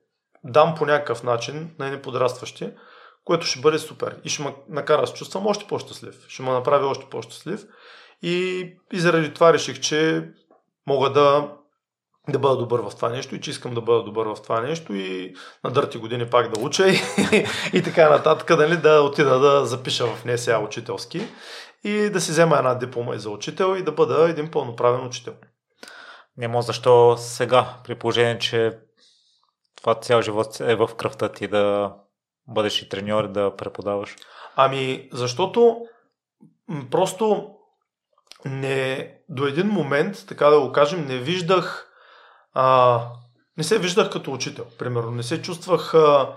[SPEAKER 1] дам по някакъв начин на едни подрастващи, което ще бъде супер. И ще ме накара да се чувствам още по-щастлив. Ще ме направи още по-щастлив. И, и заради това реших, че мога да, да бъда добър в това нещо и че искам да бъда добър в това нещо и на дърти години пак да уча и, и така нататък, нали, да отида да запиша в НСА учителски и да си взема една диплома и за учител и да бъда един пълноправен учител.
[SPEAKER 2] Няма защо сега, при положение, че това цял живот е в кръвта ти да бъдеш и треньор да преподаваш?
[SPEAKER 1] Ами, защото просто не, до един момент, така да го кажем, не виждах, а, не се виждах като учител, примерно. Не се чувствах а,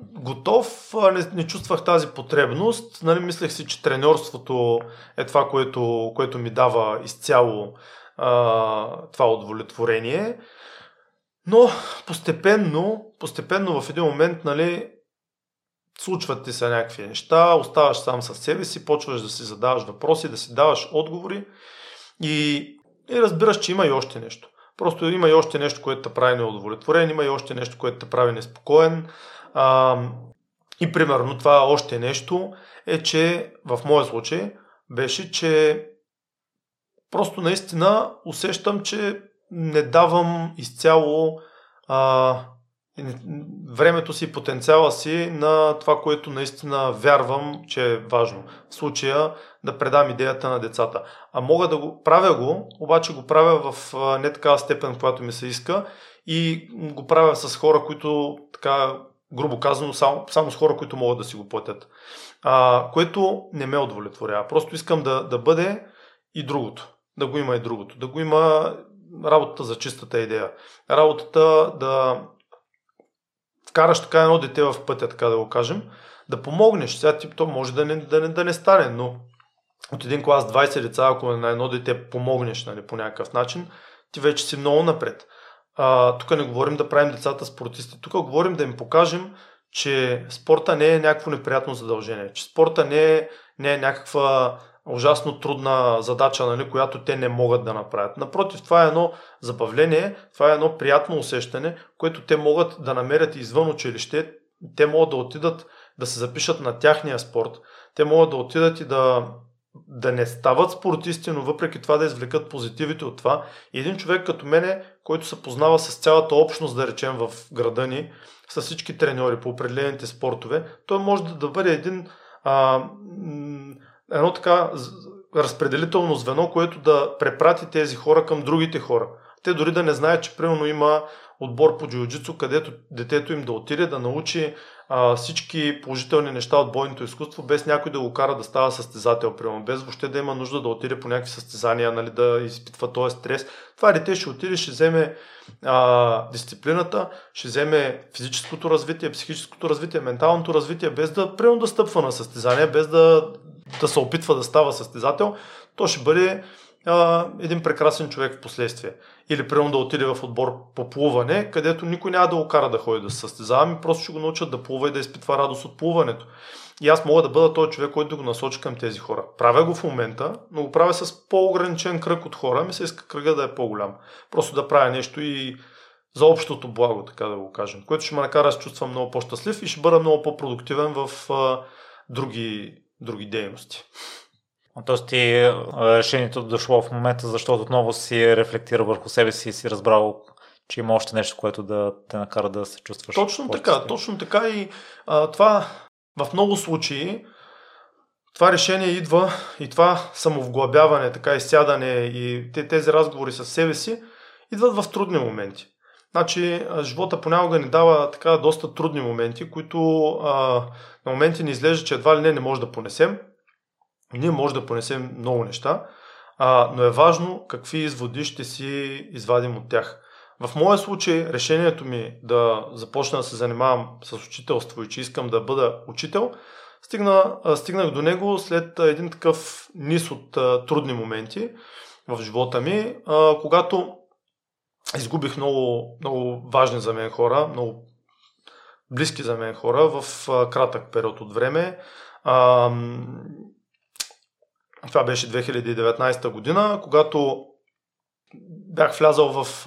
[SPEAKER 1] готов, а не, не чувствах тази потребност. Нали, мислех си, че треньорството е това, което, което ми дава изцяло а, това удовлетворение. Но постепенно, постепенно в един момент, нали, случват ти се някакви неща, оставаш сам със себе си, почваш да си задаваш въпроси, да си даваш отговори и, и разбираш, че има и още нещо. Просто има и още нещо, което те прави неудовлетворен, има и още нещо, което те прави неспокоен. А, и примерно това още нещо е, че в моя случай беше, че просто наистина усещам, че не давам изцяло а, времето си, потенциала си на това, което наистина вярвам, че е важно. В случая да предам идеята на децата. А мога да го правя го, обаче го правя в не такава степен, която ми се иска и го правя с хора, които така грубо казано, само, само с хора, които могат да си го платят. А, което не ме удовлетворява. Просто искам да, да бъде и другото. Да го има и другото. Да го има работата за чистата идея. Работата да вкараш така едно дете в пътя, така да го кажем, да помогнеш. Сега ти то може да не, да не, да не стане, но от един клас 20 деца, ако на едно дете помогнеш нали, по някакъв начин, ти вече си много напред. А, тук не говорим да правим децата спортисти, тук говорим да им покажем, че спорта не е някакво неприятно задължение, че спорта не е, не е някаква ужасно трудна задача, нали, която те не могат да направят. Напротив, това е едно забавление, това е едно приятно усещане, което те могат да намерят извън училище. Те могат да отидат да се запишат на тяхния спорт. Те могат да отидат и да, да не стават спортисти, но въпреки това да извлекат позитивите от това. И един човек като мене, който се познава с цялата общност, да речем, в града ни, с всички треньори по определените спортове, той може да, бъде един а, едно така разпределително звено, което да препрати тези хора към другите хора. Те дори да не знаят, че примерно има отбор по джиу-джитсу, където детето им да отиде да научи а, всички положителни неща от бойното изкуство, без някой да го кара да става състезател, примерно, без въобще да има нужда да отиде по някакви състезания, нали, да изпитва този стрес. Това дете ще отиде, ще вземе а, дисциплината, ще вземе физическото развитие, психическото развитие, менталното развитие, без да, примерно, да стъпва на състезания, без да, да се опитва да става състезател, то ще бъде а, един прекрасен човек в последствие. Или примерно да отиде в отбор по плуване, където никой няма да го кара да ходи да се състезава, ми просто ще го научат да плува и да изпитва радост от плуването. И аз мога да бъда този човек, който да го насочи към тези хора. Правя го в момента, но го правя с по-ограничен кръг от хора. Ми се иска кръга да е по-голям. Просто да правя нещо и за общото благо, така да го кажем. Което ще ме накара да се чувствам много по-щастлив и ще бъда много по-продуктивен в а, други, други дейности.
[SPEAKER 2] Тоест ти решението дошло в момента, защото отново си рефлектира върху себе си и си разбрал, че има още нещо, което да те накара да се чувстваш.
[SPEAKER 1] Точно така, точно така и а, това в много случаи това решение идва и това самовглъбяване, така изсядане и тези разговори с себе си идват в трудни моменти. Значи, живота понякога ни дава така доста трудни моменти, които а, на моменти ни изглежда, че едва ли не не може да понесем. Ние може да понесем много неща, а, но е важно какви изводи ще си извадим от тях. В моя случай решението ми да започна да се занимавам с учителство и че искам да бъда учител, стигна, стигнах до него след един такъв низ от трудни моменти в живота ми, когато изгубих много, много важни за мен хора, много близки за мен хора в кратък период от време. Това беше 2019 година, когато бях влязал в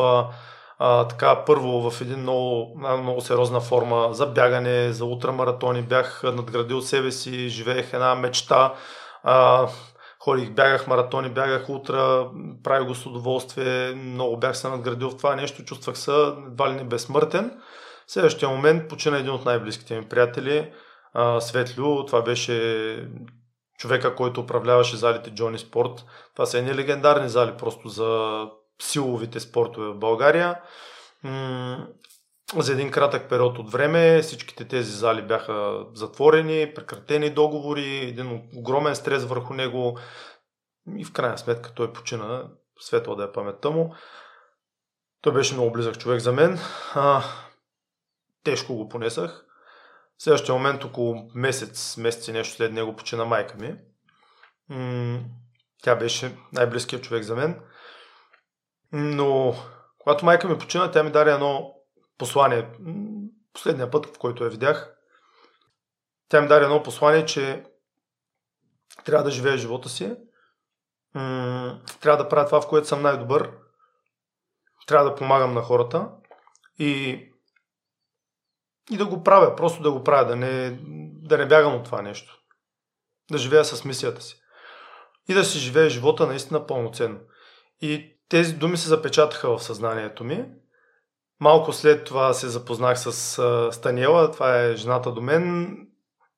[SPEAKER 1] а, така първо в един много, много сериозна форма за бягане, за ултрамаратони, бях надградил себе си, живеех една мечта. А, ходих, бягах маратони, бягах утра, правих го с удоволствие, много бях се надградил в това нещо, чувствах се едва ли не безсмъртен. В следващия момент почина един от най-близките ми приятели, Светлю, това беше човека, който управляваше залите Джони Спорт. Това са едни легендарни зали просто за силовите спортове в България. За един кратък период от време всичките тези зали бяха затворени, прекратени договори, един огромен стрес върху него и в крайна сметка той почина, светла да е паметта му. Той беше много близък човек за мен. А, тежко го понесах. В следващия момент, около месец, месец и нещо след него, почина майка ми. Тя беше най-близкият човек за мен. Но когато майка ми почина, тя ми даде едно послание. Последния път, в който я видях, тя ми даде едно послание, че трябва да живея живота си, трябва да правя това, в което съм най-добър, трябва да помагам на хората и, и да го правя, просто да го правя, да не, да не бягам от това нещо. Да живея с мисията си. И да си живее живота наистина пълноценно. И тези думи се запечатаха в съзнанието ми. Малко след това се запознах с а, Станиела, това е жената до мен.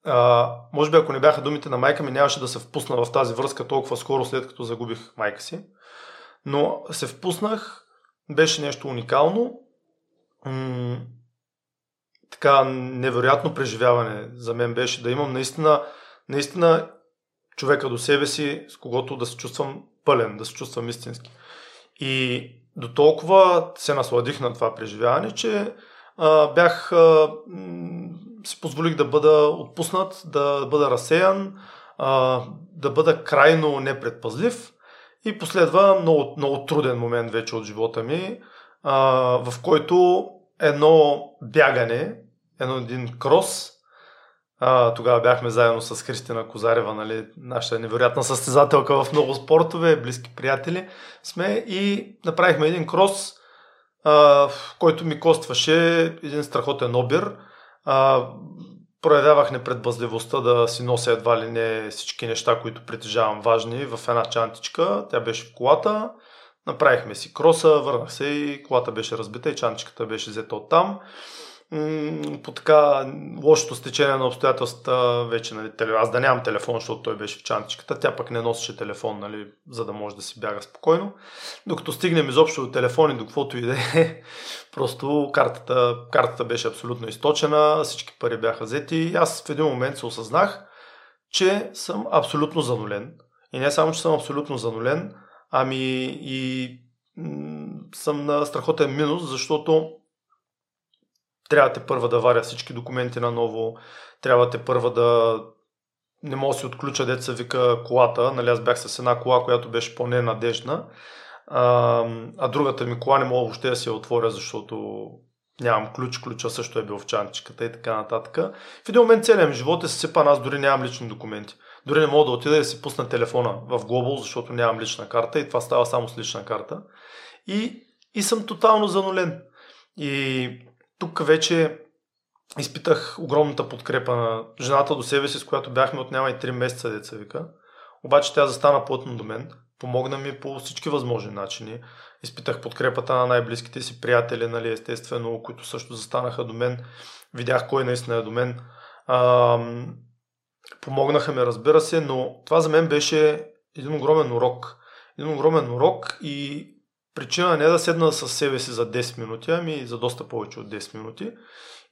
[SPEAKER 1] А, може би ако не бяха думите на майка ми, нямаше да се впусна в тази връзка толкова скоро след като загубих майка си. Но се впуснах, беше нещо уникално. М- така невероятно преживяване за мен беше да имам наистина, наистина човека до себе си, с когото да се чувствам пълен, да се чувствам истински. И до толкова се насладих на това преживяване, че а, бях, а, си позволих да бъда отпуснат, да бъда разсеян, а, да бъда крайно непредпазлив и последва много, много труден момент вече от живота ми, а, в който едно бягане, едно един крос, а, тогава бяхме заедно с Христина Козарева, нали, нашата невероятна състезателка в много спортове, близки приятели сме и направихме един крос, а, който ми костваше един страхотен обир. А, проявявах непредбазливостта да си нося едва ли не всички неща, които притежавам важни в една чантичка. Тя беше в колата. Направихме си кроса, върнах се и колата беше разбита и чантичката беше взета от там по така лошото стечение на обстоятелствата вече, нали, аз да нямам телефон, защото той беше в чантичката, тя пък не носеше телефон, нали, за да може да си бяга спокойно. Докато стигнем изобщо до телефони, до каквото и да е, просто картата, картата беше абсолютно източена, всички пари бяха взети и аз в един момент се осъзнах, че съм абсолютно занулен. И не само, че съм абсолютно занулен, ами и м- съм на страхотен минус, защото трябва те първа да варя всички документи на ново, трябва те първа да не мога да си отключа деца вика колата, нали аз бях с една кола, която беше по-ненадежна, а, а другата ми кола не мога въобще да си я отворя, защото нямам ключ, ключа също е бил в чантичката и така нататък. В един момент целият ми живот е съсипан, аз дори нямам лични документи. Дори не мога да отида да си пусна телефона в Global, защото нямам лична карта и това става само с лична карта. И, и съм тотално занулен. И тук вече изпитах огромната подкрепа на жената до себе си, с която бяхме от няма и 3 месеца, деца вика. Обаче тя застана плътно до мен, помогна ми по всички възможни начини. Изпитах подкрепата на най-близките си приятели, нали, естествено, които също застанаха до мен. Видях кой наистина е до мен. А, помогнаха ми, разбира се, но това за мен беше един огромен урок. Един огромен урок и причина не да седна със себе си за 10 минути, ами за доста повече от 10 минути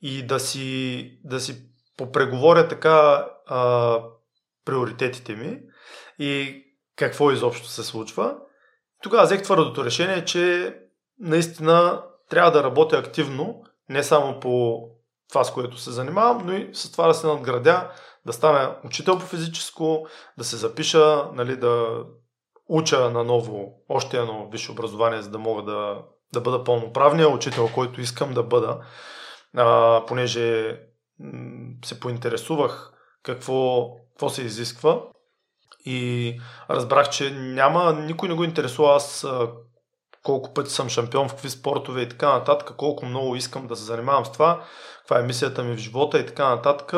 [SPEAKER 1] и да си, да си попреговоря така а, приоритетите ми и какво изобщо се случва. Тогава взех твърдото решение, че наистина трябва да работя активно, не само по това, с което се занимавам, но и с това да се надградя, да стана учител по физическо, да се запиша, нали, да уча на ново още едно висше образование, за да мога да, да бъда пълноправния учител, който искам да бъда, а, понеже се поинтересувах какво, какво се изисква и разбрах, че няма, никой не го интересува аз колко пъти съм шампион в какви спортове и така нататък, колко много искам да се занимавам с това, каква е мисията ми в живота и така нататък.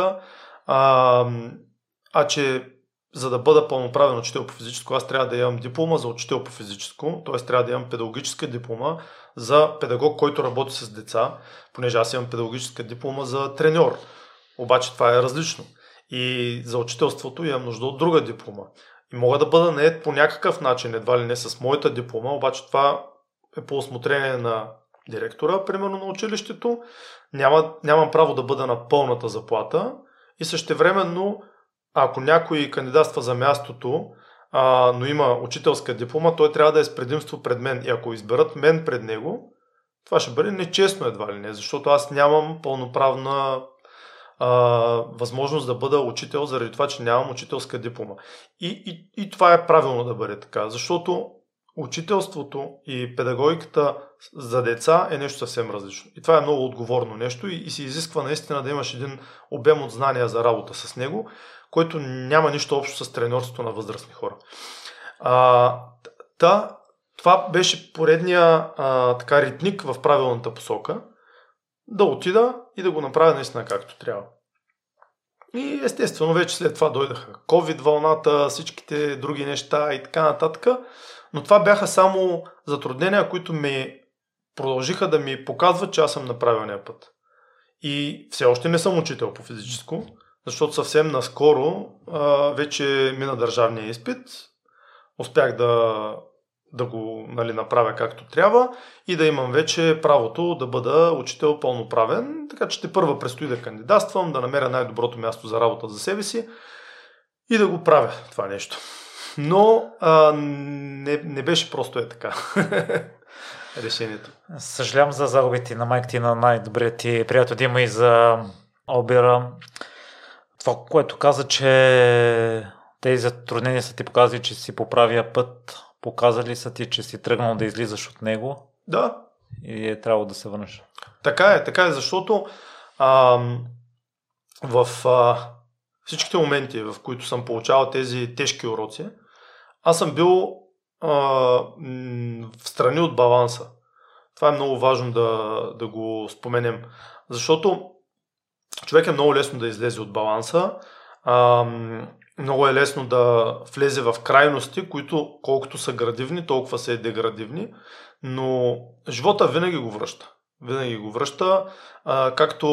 [SPEAKER 1] А, а че за да бъда пълноправен учител по физическо, аз трябва да имам диплома за учител по физическо, т.е. трябва да имам педагогическа диплома за педагог, който работи с деца, понеже аз имам педагогическа диплома за треньор. Обаче това е различно. И за учителството имам нужда от друга диплома. И мога да бъда нает по някакъв начин, едва ли не с моята диплома, обаче това е по осмотрение на директора, примерно на училището. Няма, нямам право да бъда на пълната заплата и същевременно, ако някой кандидатства за мястото, а, но има учителска диплома, той трябва да е с предимство пред мен. И ако изберат мен пред него, това ще бъде нечестно едва ли не, защото аз нямам пълноправна а, възможност да бъда учител заради това, че нямам учителска диплома. И, и, и това е правилно да бъде така, защото учителството и педагогиката за деца е нещо съвсем различно. И това е много отговорно нещо и, и се изисква наистина да имаш един обем от знания за работа с него, който няма нищо общо с тренерството на възрастни хора. А, та, това беше поредния а, така ритник в правилната посока да отида и да го направя наистина както трябва. И естествено вече след това дойдаха COVID вълната, всичките други неща и така нататък. Но това бяха само затруднения, които ми продължиха да ми показват, че аз съм на правилния път. И все още не съм учител по физическо, защото съвсем наскоро а, вече мина държавния изпит. Успях да, да го нали, направя както трябва и да имам вече правото да бъда учител пълноправен. Така че те първа предстои да кандидатствам, да намеря най-доброто място за работа за себе си и да го правя това нещо. Но а, не, не беше просто е така. Решението.
[SPEAKER 2] Съжалявам за загубите на майка ти на най-добрият ти приятел Дима и за Обира. Това, което каза, че тези затруднения са ти показали, че си поправя път, показали са ти, че си тръгнал да излизаш от него.
[SPEAKER 1] Да.
[SPEAKER 2] И е трябвало да се върнеш.
[SPEAKER 1] Така е, така е, защото а, в а, всичките моменти, в които съм получавал тези тежки уроци, аз съм бил а, в страни от баланса. Това е много важно да, да го споменем, защото човек е много лесно да излезе от баланса, а, много е лесно да влезе в крайности, които колкото са градивни, толкова са и деградивни, но живота винаги го връща. Винаги го връща, а, както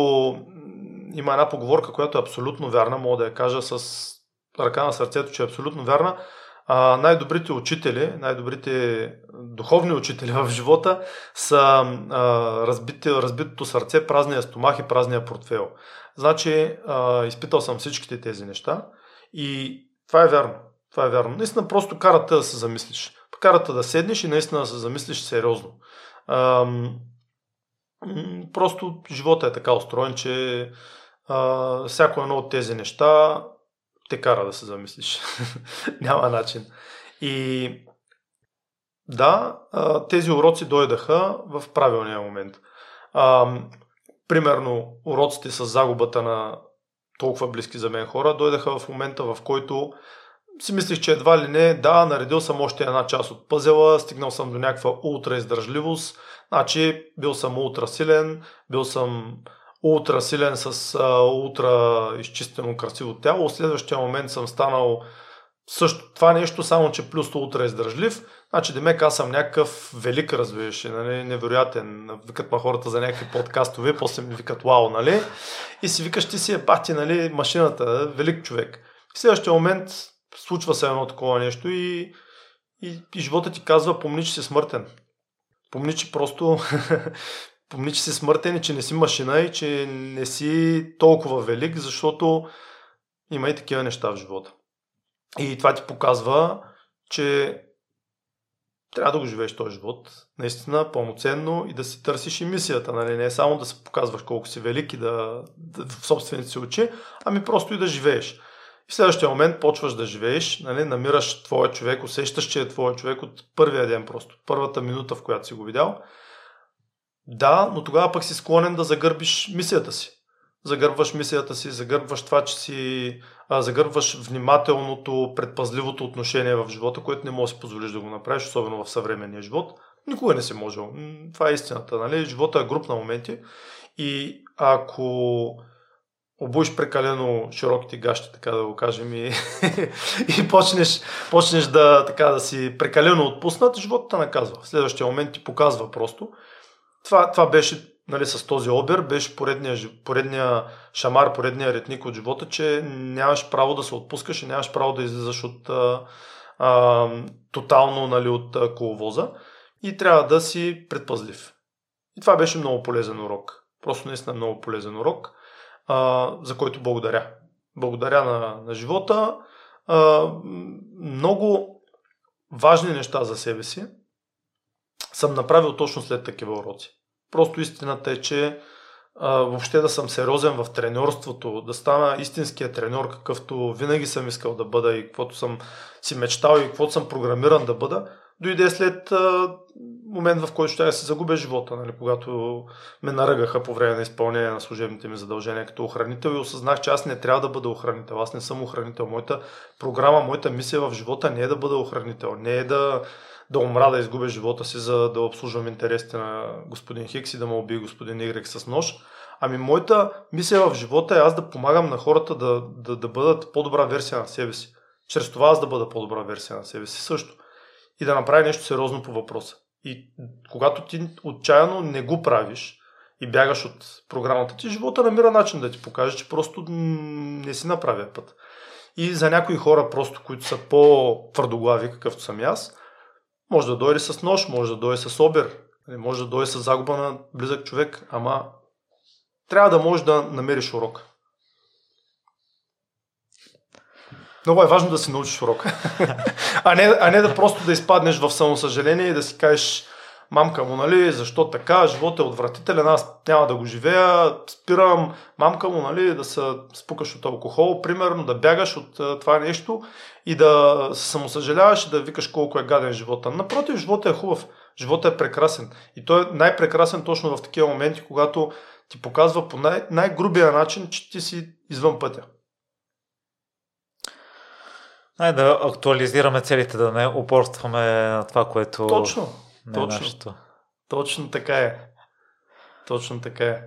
[SPEAKER 1] има една поговорка, която е абсолютно вярна, мога да я кажа с ръка на сърцето, че е абсолютно вярна а, най-добрите учители, най-добрите духовни учители в живота са а, разбити, разбитото сърце, празния стомах и празния портфел. Значи, а, изпитал съм всичките тези неща и това е вярно. Това е вярно. Наистина просто карата да се замислиш. Карата да седнеш и наистина да се замислиш сериозно. А, просто живота е така устроен, че а, всяко едно от тези неща те кара да се замислиш. Няма начин. И да, тези уроци дойдаха в правилния момент. Примерно, уроците с загубата на толкова близки за мен хора дойдаха в момента, в който си мислих, че едва ли не, да, наредил съм още една част от пъзела, стигнал съм до някаква ултра издържливост, значи бил съм ултра силен, бил съм ултра силен с а, ултра изчистено красиво тяло. В следващия момент съм станал също това нещо, само че плюс ултра издържлив. Значи, демек аз съм някакъв велик, разбираш, нали, невероятен. Викат ма хората за някакви подкастове, после ми викат вау, нали? И си викаш, ти си е бати, нали, машината, велик човек. В следващия момент случва се едно такова нещо и, и, и живота ти казва, помни, че си смъртен. Помни, че просто помни, че си смъртен и че не си машина и че не си толкова велик, защото има и такива неща в живота. И това ти показва, че трябва да го живееш този живот наистина пълноценно и да си търсиш и мисията. Нали? Не само да се показваш колко си велик и да, да в собствените си очи, ами просто и да живееш. И в следващия момент почваш да живееш, нали? намираш твоя човек, усещаш, че е твоя човек от първия ден просто, първата минута, в която си го видял да, но тогава пък си склонен да загърбиш мисията си. Загърбваш мисията си, загърбваш това, че си а, загърбваш внимателното, предпазливото отношение в живота, което не можеш да си позволиш да го направиш, особено в съвременния живот. Никога не си можел. Това е истината. Нали? Живота е груп на моменти и ако обуеш прекалено широките гащи, така да го кажем, и, и почнеш, почнеш да, така, да си прекалено отпуснат, живота те наказва. В следващия момент ти показва просто. Това, това беше нали, с този обер, беше поредния, поредния шамар, поредния ретник от живота, че нямаш право да се отпускаш и нямаш право да излизаш от а, а, тотално нали, от коловоза и трябва да си предпазлив. И това беше много полезен урок. Просто наистина много полезен урок а, за който благодаря. Благодаря на, на живота. А, много важни неща за себе си съм направил точно след такива уроци. Просто истината е, че а, въобще да съм сериозен в тренерството, да стана истинския треньор, какъвто винаги съм искал да бъда и каквото съм си мечтал и каквото съм програмиран да бъда, дойде след а, момент, в който ще я се загубя живота, нали, когато ме наръгаха по време на изпълнение на служебните ми задължения като охранител и осъзнах, че аз не трябва да бъда охранител. Аз не съм охранител. Моята програма, моята мисия в живота не е да бъда охранител, не е да, да умра, да изгубя живота си, за да обслужвам интересите на господин Хикс и да му уби господин Игрек с нож. Ами моята мисия в живота е аз да помагам на хората да, да, да бъдат по-добра версия на себе си. Чрез това аз да бъда по-добра версия на себе си също и да направи нещо сериозно по въпроса. И когато ти отчаяно не го правиш и бягаш от програмата ти, живота намира начин да ти покаже, че просто не си направя път. И за някои хора, просто които са по-твърдоглави, какъвто съм аз, може да дойде с нож, може да дойде с обер, нали, може да дойде с загуба на близък човек, ама трябва да можеш да намериш урок. Много е важно да си научиш урок. а, не, а не да просто да изпаднеш в самосъжаление и да си кажеш мамка му, нали, защо така, живот е отвратителен, аз няма да го живея, спирам мамка му, нали, да се спукаш от алкохол, примерно, да бягаш от а, това нещо и да се самосъжаляваш и да викаш колко е гаден живота. Напротив, живота е хубав, живота е прекрасен. И той е най-прекрасен точно в такива моменти, когато ти показва по най- най-грубия начин, че ти си извън пътя.
[SPEAKER 2] Ай да актуализираме целите, да не упорстваме на това, което
[SPEAKER 1] точно,
[SPEAKER 2] не
[SPEAKER 1] е точно,
[SPEAKER 2] нашето.
[SPEAKER 1] Точно така е. Точно така е.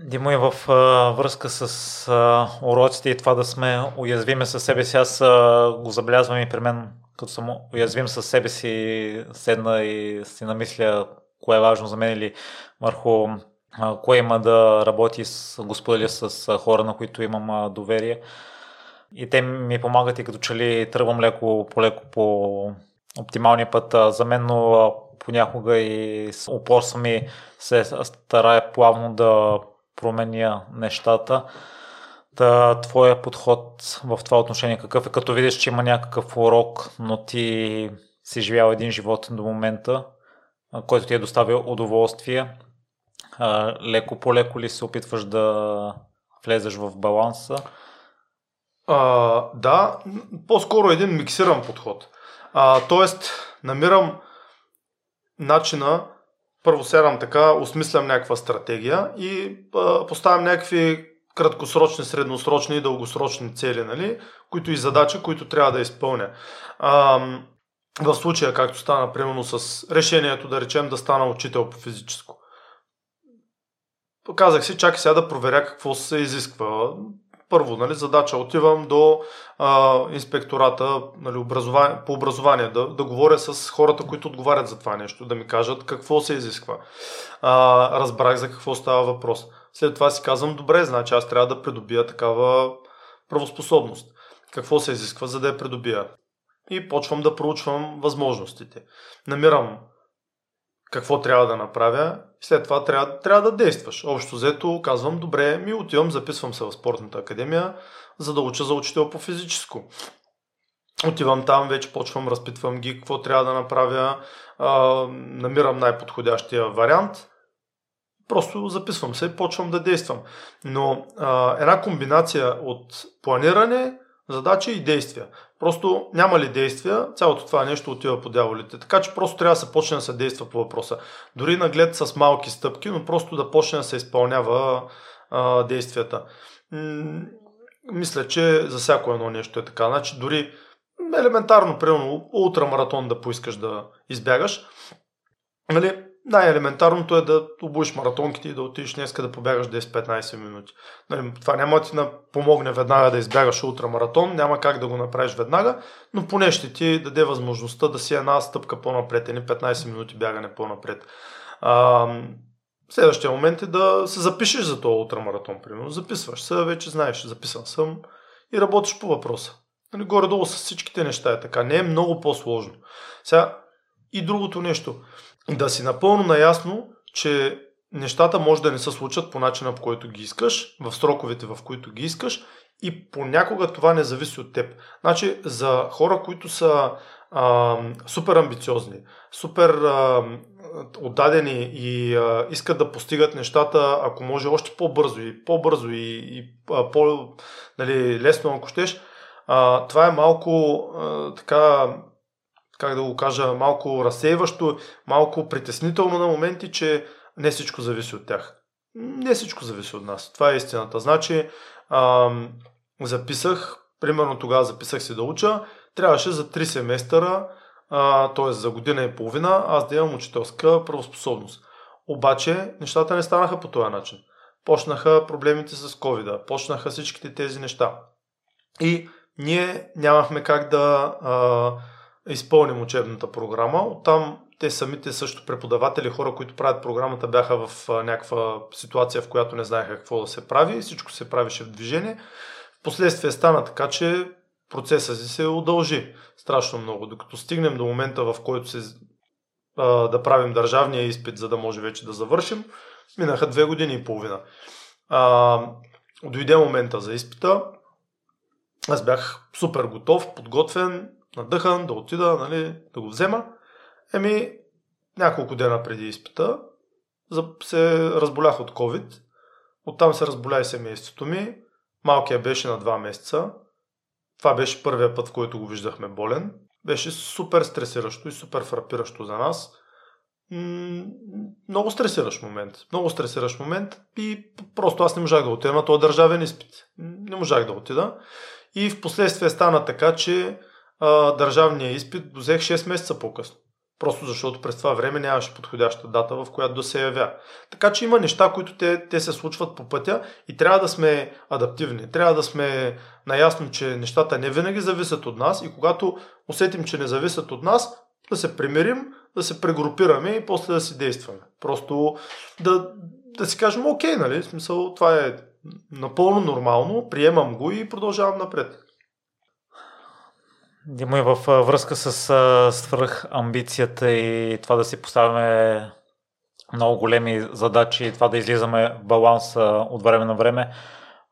[SPEAKER 2] Димо и в а, връзка с а, уроците и това да сме уязвими със себе си, аз а, го забелязвам и при мен, като съм уязвим със себе си, седна и си намисля кое е важно за мен или върху а, кое има да работи с, го с а, хора, на които имам а, доверие. И те ми помагат и като че ли тръгвам леко по леко по оптималния път а, за мен, но а, понякога и с упорствам и се старая плавно да променя нещата. Та, твоя подход в това отношение какъв е? Като видиш, че има някакъв урок, но ти си живял един живот до момента, който ти е доставил удоволствие, леко по леко ли се опитваш да влезеш в баланса?
[SPEAKER 1] А, да, по-скоро един миксиран подход. А, тоест, намирам начина, първо седам така, осмислям някаква стратегия и а, поставям някакви краткосрочни, средносрочни и дългосрочни цели, нали, които и задачи, които трябва да изпълня. А, в случая, както стана, примерно с решението, да речем, да стана учител по физическо. Казах си, чакай сега да проверя какво се изисква първо, нали, задача, отивам до а, инспектората нали, образование, по образование, да, да говоря с хората, които отговарят за това нещо, да ми кажат какво се изисква. А, разбрах за какво става въпрос. След това си казвам, добре, значи аз трябва да придобия такава правоспособност. Какво се изисква, за да я придобия? И почвам да проучвам възможностите. Намирам какво трябва да направя след това трябва, трябва да действаш. Общо взето казвам, добре, ми отивам, записвам се в спортната академия, за да уча за учител по физическо. Отивам там, вече почвам, разпитвам ги какво трябва да направя, а, намирам най-подходящия вариант, просто записвам се и почвам да действам. Но а, една комбинация от планиране, задача и действия. Просто няма ли действия, цялото това нещо отива по дяволите. Така че просто трябва да се почне да се действа по въпроса. Дори наглед с малки стъпки, но просто да почне да се изпълнява а, действията. М- мисля, че за всяко едно нещо е така. Значи дори елементарно, примерно, ултрамаратон да поискаш да избягаш, нали, най-елементарното е да обуеш маратонките и да отидеш днеска да побягаш 10-15 минути. Нали, това няма да ти помогне веднага да избягаш ултрамаратон, няма как да го направиш веднага, но поне ще ти даде възможността да си една стъпка по-напред, или 15 минути бягане по-напред. А, следващия момент е да се запишеш за този ултрамаратон, примерно. Записваш се, вече знаеш, записан съм и работиш по въпроса. Нали, горе-долу с всичките неща е така. Не е много по-сложно. Сега и другото нещо – да си напълно наясно, че нещата може да не се случат по начина, по който ги искаш, в сроковете, в които ги искаш и понякога това не зависи от теб. Значи за хора, които са а, супер амбициозни, супер а, отдадени и а, искат да постигат нещата, ако може още по-бързо и по-бързо и, и а, по-лесно, нали, ако щеш, а, това е малко а, така как да го кажа, малко разсейващо, малко притеснително на моменти, че не всичко зависи от тях. Не всичко зависи от нас. Това е истината. Значи, ам, записах, примерно тогава записах си да уча, трябваше за 3 семестъра, т.е. за година и половина, аз да имам учителска правоспособност. Обаче, нещата не станаха по този начин. Почнаха проблемите с covid почнаха всичките тези неща. И ние нямахме как да а, изпълним учебната програма. Оттам те самите също преподаватели, хора, които правят програмата, бяха в някаква ситуация, в която не знаеха какво да се прави. Всичко се правише в движение. Впоследствие стана така, че процесът си се удължи страшно много. Докато стигнем до момента, в който се а, да правим държавния изпит, за да може вече да завършим, минаха две години и половина. А, дойде момента за изпита. Аз бях супер готов, подготвен, надъхан, да отида, нали, да го взема. Еми, няколко дена преди изпита се разболях от COVID. Оттам се разболя и семейството ми. Малкият беше на 2 месеца. Това беше първия път, в който го виждахме болен. Беше супер стресиращо и супер фрапиращо за нас. много стресиращ момент. Много стресиращ момент и просто аз не можах да отида на този държавен изпит. Не можах да отида. И в последствие стана така, че а, държавния изпит го взех 6 месеца по-късно. Просто защото през това време нямаше подходяща дата, в която да се явя. Така че има неща, които те, те се случват по пътя и трябва да сме адаптивни. Трябва да сме наясно, че нещата не винаги зависят от нас и когато усетим, че не зависят от нас, да се примирим, да се прегрупираме и после да си действаме. Просто да, да си кажем, окей, нали? В смисъл, това е напълно нормално, приемам го и продължавам напред.
[SPEAKER 2] Дима и във връзка с свръх амбицията и това да си поставяме много големи задачи и това да излизаме в баланс от време на време.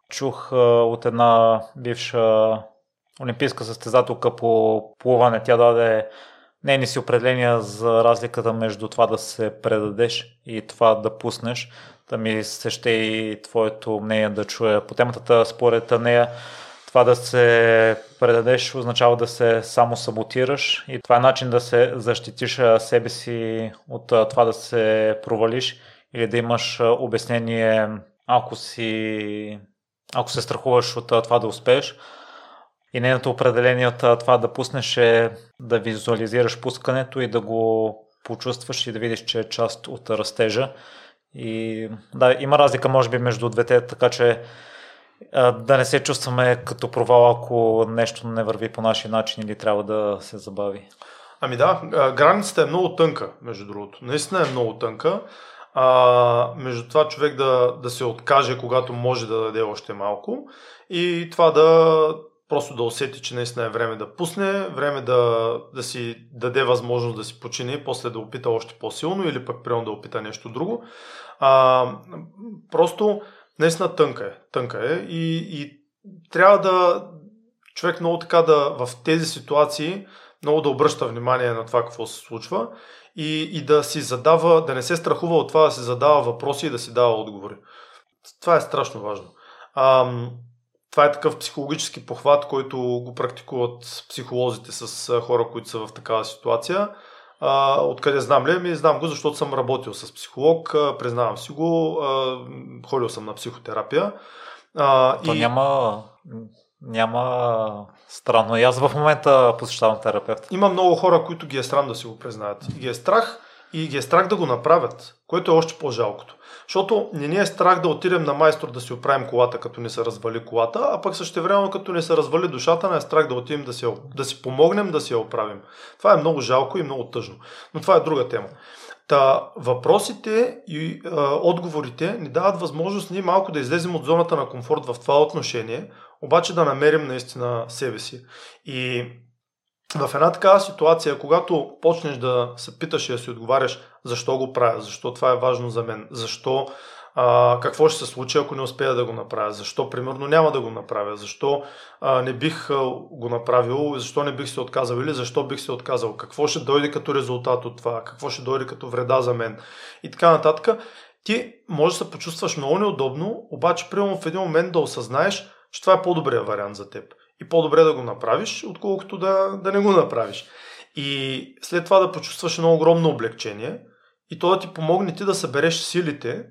[SPEAKER 2] Чух от една бивша олимпийска състезателка по плуване. Тя даде нейни си определения за разликата между това да се предадеш и това да пуснеш. Да ми се ще и твоето мнение да чуя по темата. Според нея това да се предадеш означава да се само саботираш и това е начин да се защитиш себе си от това да се провалиш или да имаш обяснение, ако си ако се страхуваш от това да успееш. И нейното определение от това да пуснеш е да визуализираш пускането и да го почувстваш и да видиш, че е част от растежа. И да, има разлика може би между двете, така че да не се чувстваме като провал, ако нещо не върви по нашия начин или трябва да се забави.
[SPEAKER 1] Ами да, границата е много тънка, между другото. Наистина е много тънка. А, между това човек да, да се откаже, когато може да даде още малко и това да просто да усети, че наистина е време да пусне, време да, да си даде възможност да си почини, после да опита още по-силно или пък примерно да опита нещо друго. А, просто наистина тънка е. Тънка е и, и трябва да човек много така да в тези ситуации много да обръща внимание на това какво се случва и, и да си задава, да не се страхува от това да си задава въпроси и да си дава отговори. Това е страшно важно. А, това е такъв психологически похват, който го практикуват психолозите с хора, които са в такава ситуация. А, откъде знам ли? Ми знам го, защото съм работил с психолог, признавам си го, а, ходил съм на психотерапия.
[SPEAKER 2] А, То и... няма, няма странно. И аз в момента посещавам терапевт.
[SPEAKER 1] Има много хора, които ги е срам да си го признаят. И ги е страх и ги е страх да го направят, което е още по-жалкото. Защото не ни е страх да отидем на майстор да си оправим колата, като ни се развали колата, а пък също време, като ни се развали душата, не е страх да отидем да си, да си помогнем да си я оправим. Това е много жалко и много тъжно. Но това е друга тема. Та, въпросите и а, отговорите ни дават възможност ние малко да излезем от зоната на комфорт в това отношение, обаче да намерим наистина себе си. И в една такава ситуация, когато почнеш да се питаш и да си отговаряш защо го правя, защо това е важно за мен, защо а, какво ще се случи, ако не успея да го направя, защо примерно няма да го направя, защо а, не бих го направил, защо не бих се отказал? Или защо бих се отказал, какво ще дойде като резултат от това, какво ще дойде като вреда за мен? И така нататък. Ти може да се почувстваш много неудобно, обаче примерно в един момент да осъзнаеш, че това е по-добрият вариант за теб. И по-добре да го направиш, отколкото да, да не го направиш. И след това да почувстваш едно огромно облегчение и то да ти помогне ти да събереш силите,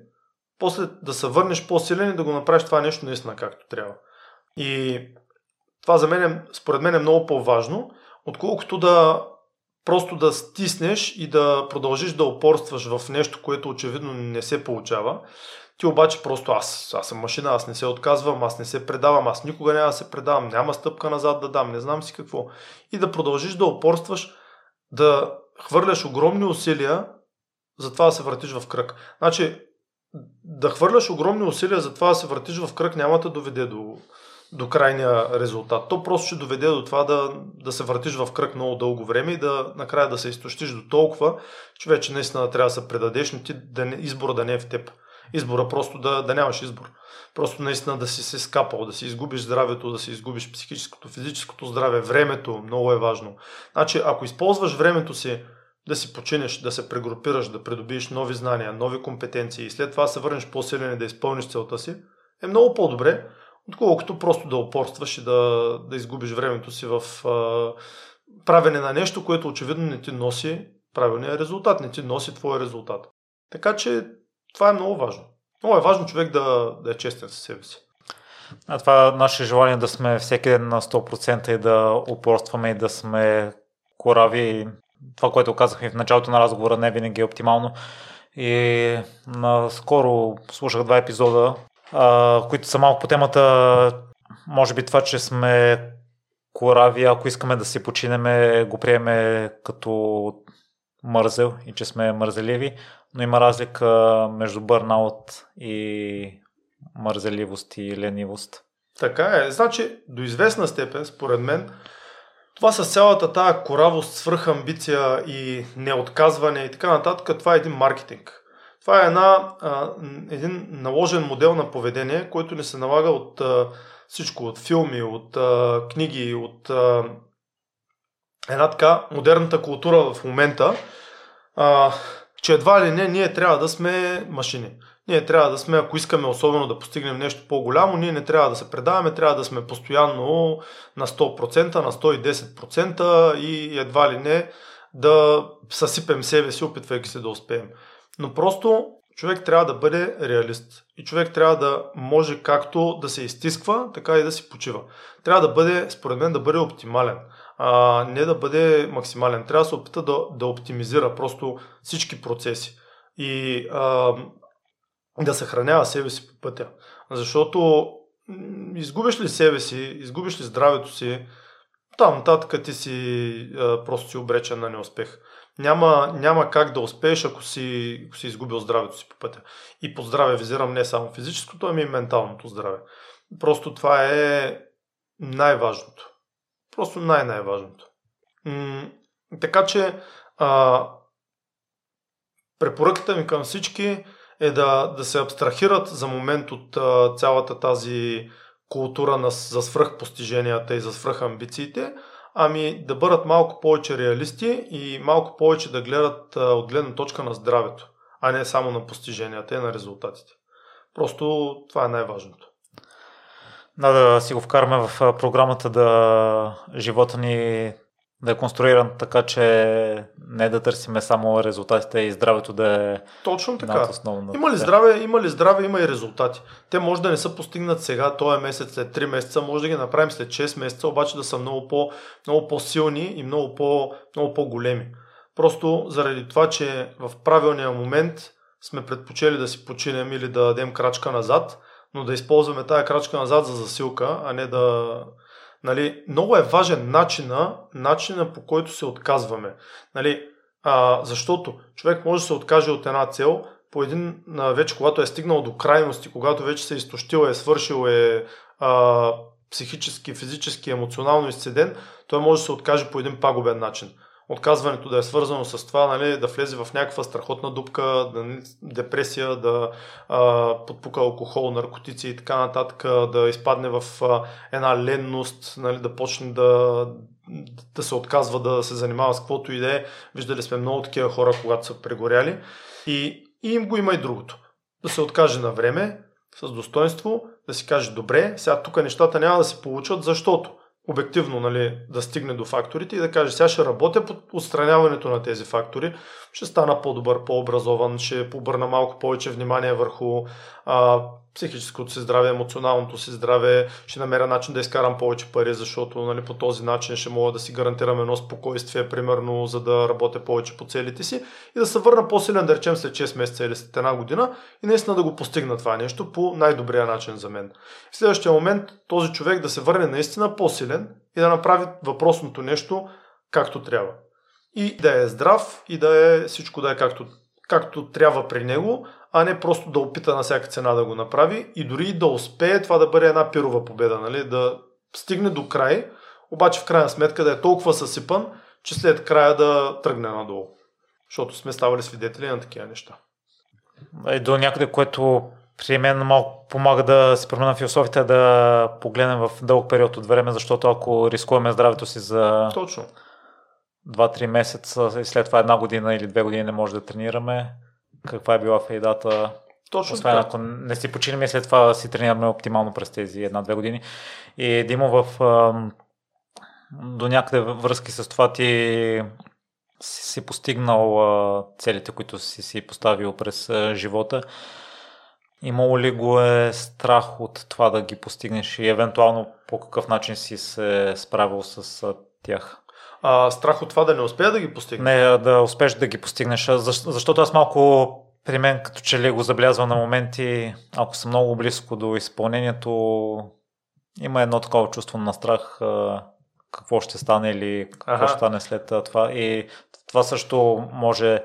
[SPEAKER 1] после да се върнеш по-силен и да го направиш това нещо наистина както трябва. И това за мен, е, според мен е много по-важно, отколкото да просто да стиснеш и да продължиш да упорстваш в нещо, което очевидно не се получава. Ти обаче просто аз, аз съм машина, аз не се отказвам, аз не се предавам, аз никога няма да се предавам, няма стъпка назад да дам, не знам си какво. И да продължиш да упорстваш, да хвърляш огромни усилия за това да се въртиш в кръг. Значи, да хвърляш огромни усилия за това да се въртиш в кръг няма да доведе до, до крайния резултат. То просто ще доведе до това да, да се въртиш в кръг много дълго време и да накрая да се изтощиш до толкова, че вече наистина трябва да се предадеш, но ти да не, избора да не е в теб. Избора просто да, да нямаш избор. Просто наистина да си се скапал, да си изгубиш здравето, да си изгубиш психическото, физическото здраве, времето, много е важно. Значи, ако използваш времето си да си починеш, да се прегрупираш, да придобиеш нови знания, нови компетенции и след това се върнеш по-силен и да изпълниш целта си, е много по-добре, отколкото просто да опорстваш и да, да изгубиш времето си в а, правене на нещо, което очевидно не ти носи правилния резултат, не ти носи твоя резултат. Така че това е много важно. Много е важно човек да, да е честен със себе си.
[SPEAKER 2] А това е наше желание да сме всеки ден на 100% и да упорстваме и да сме корави. Това, което казахме в началото на разговора, не винаги е оптимално. И наскоро слушах два епизода, а, които са малко по темата, може би това, че сме корави, ако искаме да си починеме, го приеме като мързел и че сме мързеливи, но има разлика между бърнаут и мързеливост и ленивост.
[SPEAKER 1] Така е. Значи, до известна степен, според мен, това с цялата тая коравост, свръхамбиция и неотказване и така нататък, това е един маркетинг. Това е една, а, един наложен модел на поведение, който не се налага от а, всичко, от филми, от а, книги, от а, една така модерната култура в момента, а, че едва ли не ние трябва да сме машини. Ние трябва да сме, ако искаме особено да постигнем нещо по-голямо, ние не трябва да се предаваме, трябва да сме постоянно на 100%, на 110% и едва ли не да съсипем себе си, опитвайки се да успеем. Но просто човек трябва да бъде реалист. И човек трябва да може както да се изтисква, така и да си почива. Трябва да бъде, според мен, да бъде оптимален а, не да бъде максимален. Трябва да се опита да, да оптимизира просто всички процеси и а, да съхранява себе си по пътя. Защото изгубиш ли себе си, изгубиш ли здравето си, там нататък ти си а, просто си обречен на неуспех. Няма, няма как да успееш, ако си, ако си изгубил здравето си по пътя. И по здраве визирам не само физическото, ами и менталното здраве. Просто това е най-важното. Просто най-най-важното. М- така че а, препоръката ми към всички е да, да се абстрахират за момент от а, цялата тази култура на, за свръхпостиженията и за свръхамбициите, ами да бъдат малко повече реалисти и малко повече да гледат а, от гледна точка на здравето, а не само на постиженията и на резултатите. Просто това е най-важното.
[SPEAKER 2] Да, да си го вкараме в програмата да живота ни да е конструиран така, че не да търсиме само резултатите и здравето да е
[SPEAKER 1] Точно така. Има ли, здраве, има ли здраве, има и резултати. Те може да не са постигнат сега, този месец, след 3 месеца, може да ги направим след 6 месеца, обаче да са много, по, много по-силни и много, по, много по-големи. просто заради това, че в правилния момент сме предпочели да си починем или да дадем крачка назад, но да използваме тая крачка назад за засилка, а не да... Нали, много е важен начина, начина по който се отказваме. Нали, а, защото човек може да се откаже от една цел, по един, вече когато е стигнал до крайности, когато вече се е изтощил, е свършил, е а, психически, физически, емоционално изцеден, той може да се откаже по един пагубен начин. Отказването да е свързано с това, нали, да влезе в някаква страхотна дупка, да, депресия, да а, подпука алкохол, наркотици и така нататък, да изпадне в а, една ленност, нали, да почне да, да се отказва да се занимава с каквото и да е. Виждали сме много такива хора, когато са прегоряли. И, и им го има и другото. Да се откаже на време, с достоинство, да си каже, добре, сега тук нещата няма да се получат, защото обективно нали, да стигне до факторите и да каже, сега ще работя по отстраняването на тези фактори, ще стана по-добър, по-образован, ще обърна малко повече внимание върху а, психическото си здраве, емоционалното си здраве, ще намеря начин да изкарам повече пари, защото нали, по този начин ще мога да си гарантирам едно спокойствие, примерно, за да работя повече по целите си и да се върна по-силен, да речем, след 6 месеца или след една година и наистина да го постигна това нещо по най-добрия начин за мен. В следващия момент този човек да се върне наистина по-силен и да направи въпросното нещо както трябва. И да е здрав и да е всичко да е както, както трябва при него, а не просто да опита на всяка цена да го направи и дори да успее това да бъде една пирова победа, нали? да стигне до край, обаче в крайна сметка да е толкова съсипан, че след края да тръгне надолу. Защото сме ставали свидетели на такива неща.
[SPEAKER 2] И до някъде, което при мен малко помага да се промена философията, да погледнем в дълъг период от време, защото ако рискуваме здравето си за
[SPEAKER 1] Точно.
[SPEAKER 2] 2-3 месеца и след това една година или две години не може да тренираме, каква е била фейдата.
[SPEAKER 1] Точно
[SPEAKER 2] Освен ако не си починем и след това си тренираме оптимално през тези една-две години. И Димо в до някъде връзки с това ти си, си постигнал целите, които си си поставил през живота. Имало ли го е страх от това да ги постигнеш и евентуално по какъв начин си се справил с тях?
[SPEAKER 1] а, страх от това да не успея да ги постигна.
[SPEAKER 2] Не, да успееш да ги постигнеш, защото аз малко при мен като че ли го забелязвам на моменти, ако съм много близко до изпълнението, има едно такова чувство на страх какво ще стане или какво ага. ще стане след това. И това също може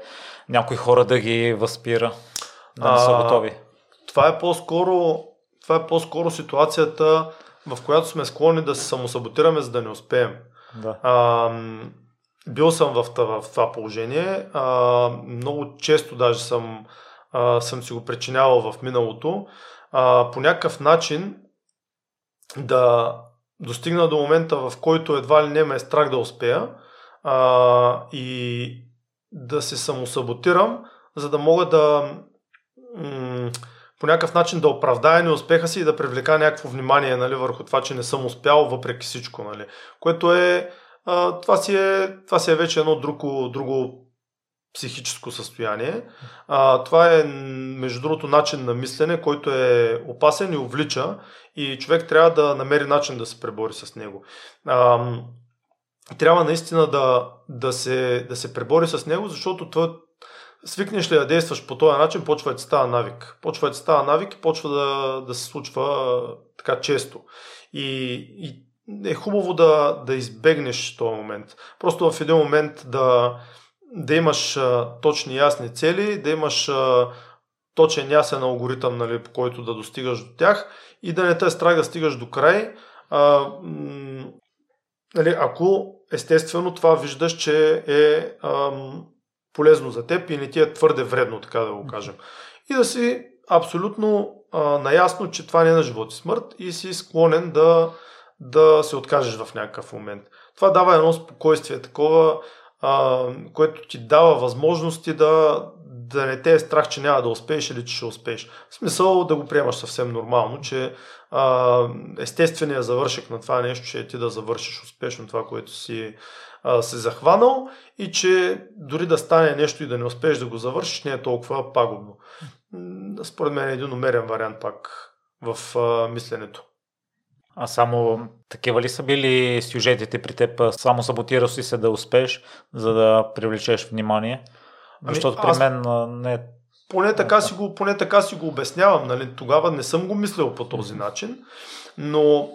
[SPEAKER 2] някои хора да ги възпира, да не са готови.
[SPEAKER 1] Това е по-скоро, това е по-скоро ситуацията, в която сме склонни да се самосаботираме, за да не успеем.
[SPEAKER 2] Да.
[SPEAKER 1] А, бил съм в, в това положение. А, много често даже съм, а, съм си го причинявал в миналото. А, по някакъв начин да достигна до момента, в който едва ли не ме е страх да успея а, и да се самосаботирам, за да мога да м- по някакъв начин да оправдая неуспеха си и да привлека някакво внимание нали, върху това, че не съм успял въпреки всичко. Нали. Което е, а, това, си е, това си е вече едно друго, друго психическо състояние. А, това е, между другото, начин на мислене, който е опасен и увлича и човек трябва да намери начин да се пребори с него. А, трябва наистина да, да, се, да се пребори с него, защото това, свикнеш ли да действаш по този начин, почва да ти става навик. Почва да ти става навик и почва да, да се случва така често. И, и е хубаво да, да избегнеш този момент. Просто в един момент да, да имаш а, точни ясни цели, да имаш а, точен ясен алгоритъм, нали, по който да достигаш до тях и да не те страх да стигаш до край. А, м- нали, ако естествено това виждаш, че е ам, полезно за теб и не ти е твърде вредно, така да го кажем. И да си абсолютно а, наясно, че това не е на живот и смърт и си склонен да, да се откажеш в някакъв момент. Това дава едно спокойствие такова, а, което ти дава възможности да, да не те е страх, че няма да успееш или че ще успееш. В смисъл да го приемаш съвсем нормално, че а, естественият завършек на това нещо ще е ти да завършиш успешно това, което си а, се захванал и че дори да стане нещо и да не успееш да го завършиш, не е толкова пагубно. Според мен е един умерен вариант пак в а, мисленето.
[SPEAKER 2] А само такива ли са били сюжетите при теб? Само саботирал си се да успееш, за да привлечеш внимание? Ами, Защото при мен не
[SPEAKER 1] поне така, си го, поне така си го обяснявам. Нали? Тогава не съм го мислил по този начин, но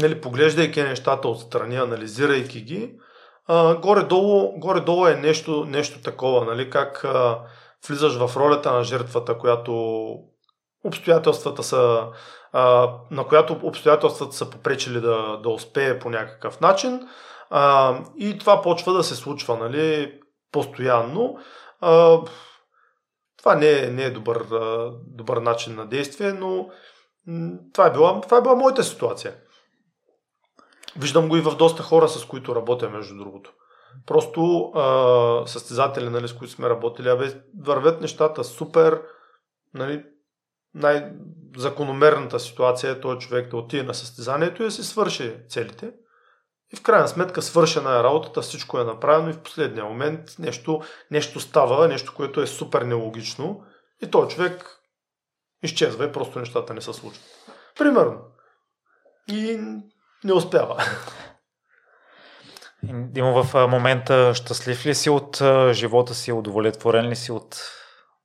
[SPEAKER 1] нали, поглеждайки нещата отстрани, анализирайки ги, а, горе-долу, горе-долу е нещо, нещо такова, нали? как а, влизаш в ролята на жертвата, която обстоятелствата са, а, на която обстоятелствата са попречили да, да успее по някакъв начин а, и това почва да се случва нали, постоянно. А, това не е, не е добър, добър начин на действие, но това е, била, това е била моята ситуация. Виждам го и в доста хора, с които работя, между другото. Просто а, състезатели, нали, с които сме работили, абе, вървят нещата супер, нали, най-закономерната ситуация е този човек да отиде на състезанието и да си свърши целите. И в крайна сметка свършена е работата, всичко е направено и в последния момент нещо, нещо става, нещо, което е супер нелогично и този човек изчезва и просто нещата не се случват. Примерно. И не успява.
[SPEAKER 2] Димо, в момента щастлив ли си от живота си, удовлетворен ли си от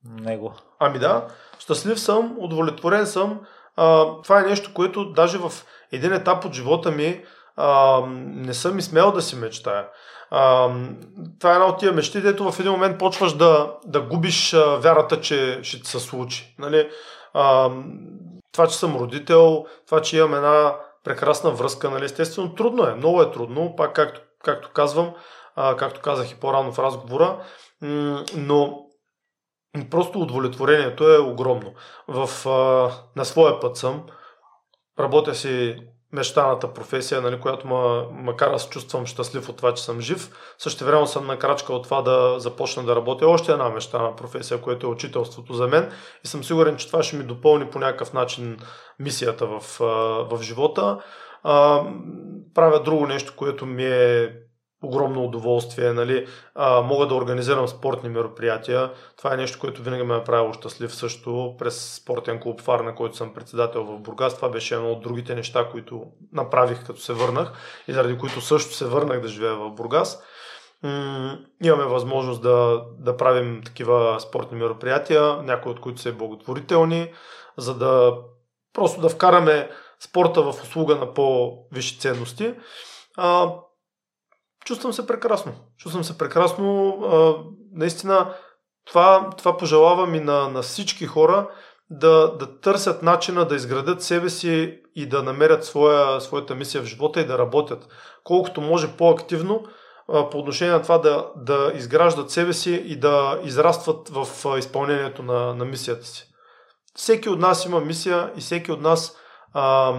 [SPEAKER 2] него?
[SPEAKER 1] Ами да, щастлив съм, удовлетворен съм. А, това е нещо, което даже в един етап от живота ми а, не съм и смел да си мечтая. А, това е една от тия мечти, дето в един момент почваш да, да губиш а, вярата, че ще ти се случи. Нали? А, това, че съм родител, това, че имам една прекрасна връзка, нали? естествено трудно е, много е трудно, пак както, както казвам, а, както казах и по-рано в разговора, но просто удовлетворението е огромно. В, а, на своя път съм, работя си мечтаната професия, нали, която ма, макар да се чувствам щастлив от това, че съм жив, също време съм на крачка от това да започна да работя още една мечтана професия, което е учителството за мен и съм сигурен, че това ще ми допълни по някакъв начин мисията в, в живота. А, правя друго нещо, което ми е огромно удоволствие. Нали? А, мога да организирам спортни мероприятия. Това е нещо, което винаги ме е правило щастлив също през спортен клуб Фар, на който съм председател в Бургас. Това беше едно от другите неща, които направих като се върнах и заради които също се върнах да живея в Бургас. М- имаме възможност да, да правим такива спортни мероприятия, някои от които са благотворителни, за да просто да вкараме спорта в услуга на по-висши ценности. А, чувствам се прекрасно. Чувствам се прекрасно. А, наистина, това, това пожелавам и на, на всички хора да, да търсят начина да изградят себе си и да намерят своя, своята мисия в живота и да работят. Колкото може по-активно а, по отношение на това да, да изграждат себе си и да израстват в а, изпълнението на, на мисията си. Всеки от нас има мисия и всеки от нас а,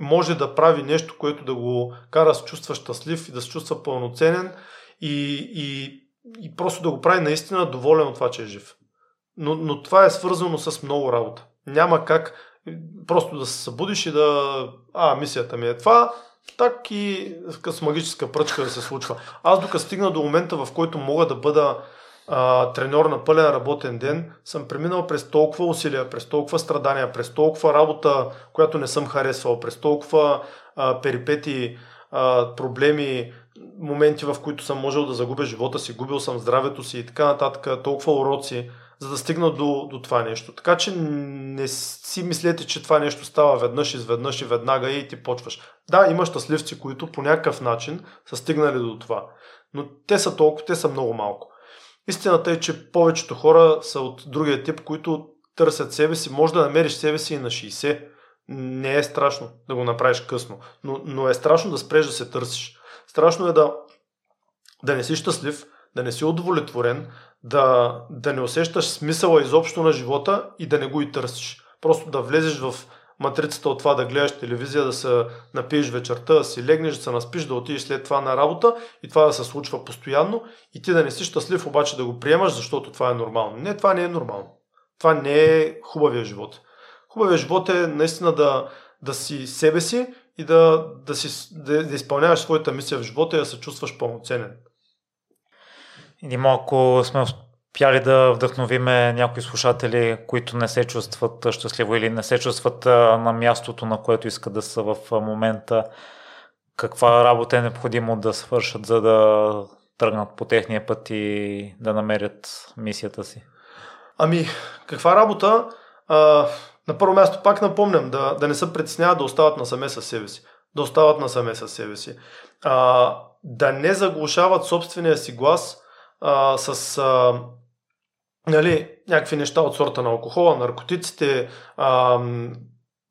[SPEAKER 1] може да прави нещо, което да го кара да се чувства щастлив и да се чувства пълноценен и, и, и просто да го прави наистина доволен от това, че е жив. Но, но това е свързано с много работа. Няма как просто да се събудиш и да... А, мисията ми е това, так и с магическа пръчка да се случва. Аз докато стигна до момента, в който мога да бъда а, треньор на пълен работен ден, съм преминал през толкова усилия, през толкова страдания, през толкова работа, която не съм харесвал, през толкова а, перипети, а, проблеми, моменти, в които съм можел да загубя живота си, губил съм здравето си и така нататък, толкова уроци, за да стигна до, до това нещо. Така че не си мислете, че това нещо става веднъж, изведнъж и веднага и ти почваш. Да, има щастливци, които по някакъв начин са стигнали до това. Но те са толкова, те са много малко. Истината е, че повечето хора са от другия тип, които търсят себе си. Може да намериш себе си и на 60. Не е страшно да го направиш късно, но, но е страшно да спреш да се търсиш. Страшно е да, да не си щастлив, да не си удовлетворен, да, да не усещаш смисъла изобщо на живота и да не го и търсиш. Просто да влезеш в матрицата от това да гледаш телевизия, да се напиеш вечерта, да си легнеш, да се наспиш, да отидеш след това на работа и това да се случва постоянно и ти да не си щастлив, обаче да го приемаш, защото това е нормално. Не, това не е нормално. Това не е хубавия живот. Хубавия живот е наистина да, да си себе си и да, да, си, да, да изпълняваш своята мисия в живота и да се чувстваш пълноценен.
[SPEAKER 2] Или ако сме успя ли да вдъхновиме някои слушатели, които не се чувстват щастливо или не се чувстват на мястото, на което искат да са в момента? Каква работа е необходимо да свършат, за да тръгнат по техния път и да намерят мисията си?
[SPEAKER 1] Ами, каква работа? А, на първо място пак напомням да, да не се притесняват да остават насаме със себе си. Да остават насаме със себе си. А, да не заглушават собствения си глас а, с а, нали, някакви неща от сорта на алкохола, наркотиците, а,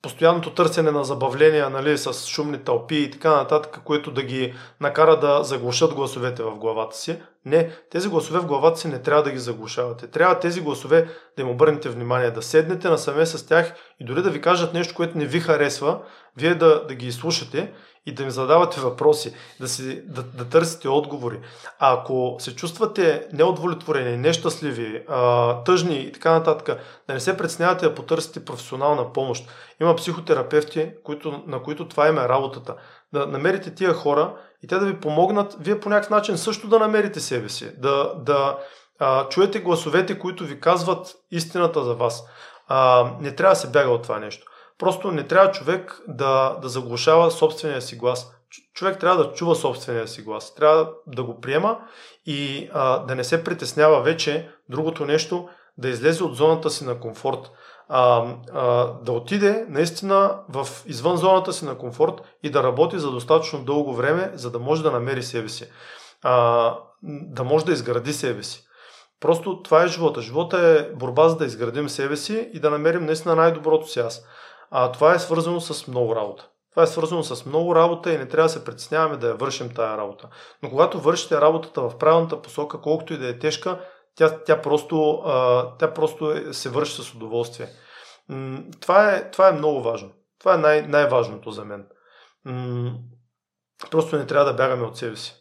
[SPEAKER 1] постоянното търсене на забавления нали, с шумни тълпи и така нататък, което да ги накара да заглушат гласовете в главата си. Не, тези гласове в главата си не трябва да ги заглушавате. Трябва тези гласове да им обърнете внимание, да седнете насаме с тях и дори да ви кажат нещо, което не ви харесва, вие да, да ги изслушате и да им задавате въпроси, да, си, да, да търсите отговори. А ако се чувствате неудовлетворени, нещастливи, а, тъжни и така нататък, да не се предснявате да потърсите професионална помощ. Има психотерапевти, които, на които това им е работата. Да намерите тия хора и те да ви помогнат, вие по някакъв начин също да намерите себе си, да, да а, чуете гласовете, които ви казват истината за вас. А, не трябва да се бяга от това нещо. Просто не трябва човек да, да заглушава собствения си глас. Човек трябва да чува собствения си глас. Трябва да го приема и а, да не се притеснява вече другото нещо, да излезе от зоната си на комфорт. А, а, да отиде наистина в извън зоната си на комфорт и да работи за достатъчно дълго време, за да може да намери себе си. А, да може да изгради себе си. Просто това е живота. Живота е борба за да изградим себе си и да намерим наистина най-доброто си аз. А това е свързано с много работа. Това е свързано с много работа и не трябва да се притесняваме да я вършим тая работа. Но когато вършите работата в правилната посока, колкото и да е тежка, тя, тя просто, а, тя просто е, се върши с удоволствие. М- това, е, това е много важно. Това е най- най-важното за мен. М- просто не трябва да бягаме от себе си.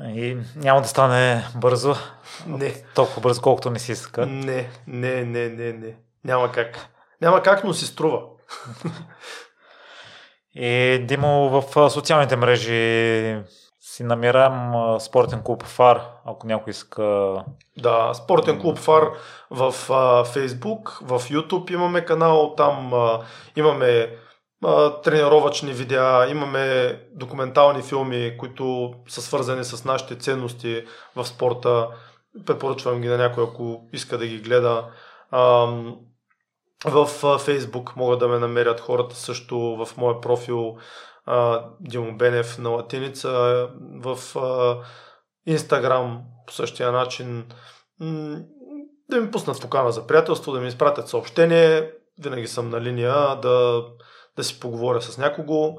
[SPEAKER 2] И няма да стане бързо.
[SPEAKER 1] Не.
[SPEAKER 2] Толкова бързо, колкото не си иска.
[SPEAKER 1] Не, не, не, не, не. Няма как. Няма как, но си струва.
[SPEAKER 2] И Димо, в социалните мрежи си намирам спортен клуб ФАР, ако някой иска.
[SPEAKER 1] Да, спортен клуб ФАР в Фейсбук, в YouTube имаме канал, там а, имаме а, тренировъчни видеа, имаме документални филми, които са свързани с нашите ценности в спорта. Препоръчвам ги на някой, ако иска да ги гледа. В Фейсбук могат да ме намерят хората също в моя профил Димо Бенев на латиница, в Инстаграм по същия начин. Да ми пуснат покана за приятелство, да ми изпратят съобщение. Винаги съм на линия да, да си поговоря с някого.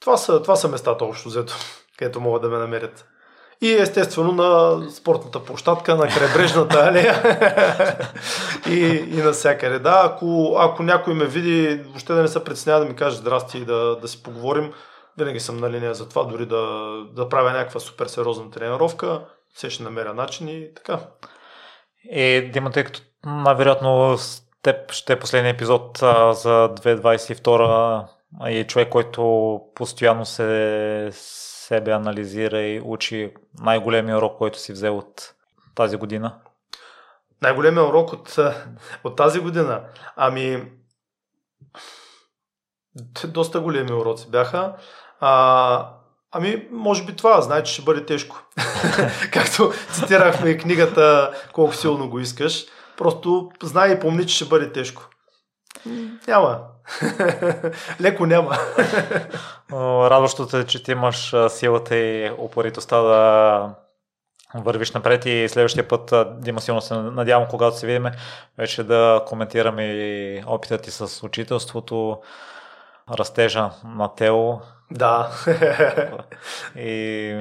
[SPEAKER 1] Това са, това са местата общо взето, където могат да ме намерят. И естествено на спортната площадка, на крайбрежната алея и, и навсякъде. Да, ако, ако някой ме види, въобще да не се притеснява да ми каже здрасти и да, да си поговорим, винаги съм на линия за това, дори да, да правя някаква супер сериозна тренировка, все ще намеря начин и така.
[SPEAKER 2] И Дима, тъй като най-вероятно с теб ще е последния епизод а, за 2022 и човек, който постоянно се себе анализира и учи най-големия урок, който си взел от тази година?
[SPEAKER 1] Най-големия урок от, от тази година? Ами, доста големи уроци бяха. А, ами, може би това, знае, че ще бъде тежко. Както цитирахме и книгата Колко силно го искаш. Просто знай и помни, че ще бъде тежко. Няма. Леко няма.
[SPEAKER 2] Радващото е, че ти имаш силата и упоритостта да вървиш напред и следващия път, Дима, силно се надявам, когато се видим, вече да коментираме и опитът ти с учителството, растежа на тело.
[SPEAKER 1] Да.
[SPEAKER 2] и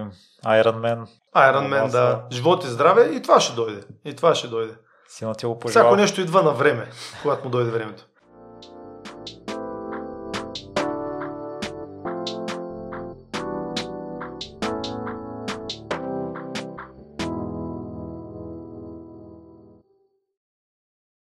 [SPEAKER 2] Iron Man.
[SPEAKER 1] Iron Man, да. Живот и здраве и това ще дойде. И това ще дойде.
[SPEAKER 2] Силно ти го пожелавам.
[SPEAKER 1] Всяко нещо идва на време, когато му дойде времето.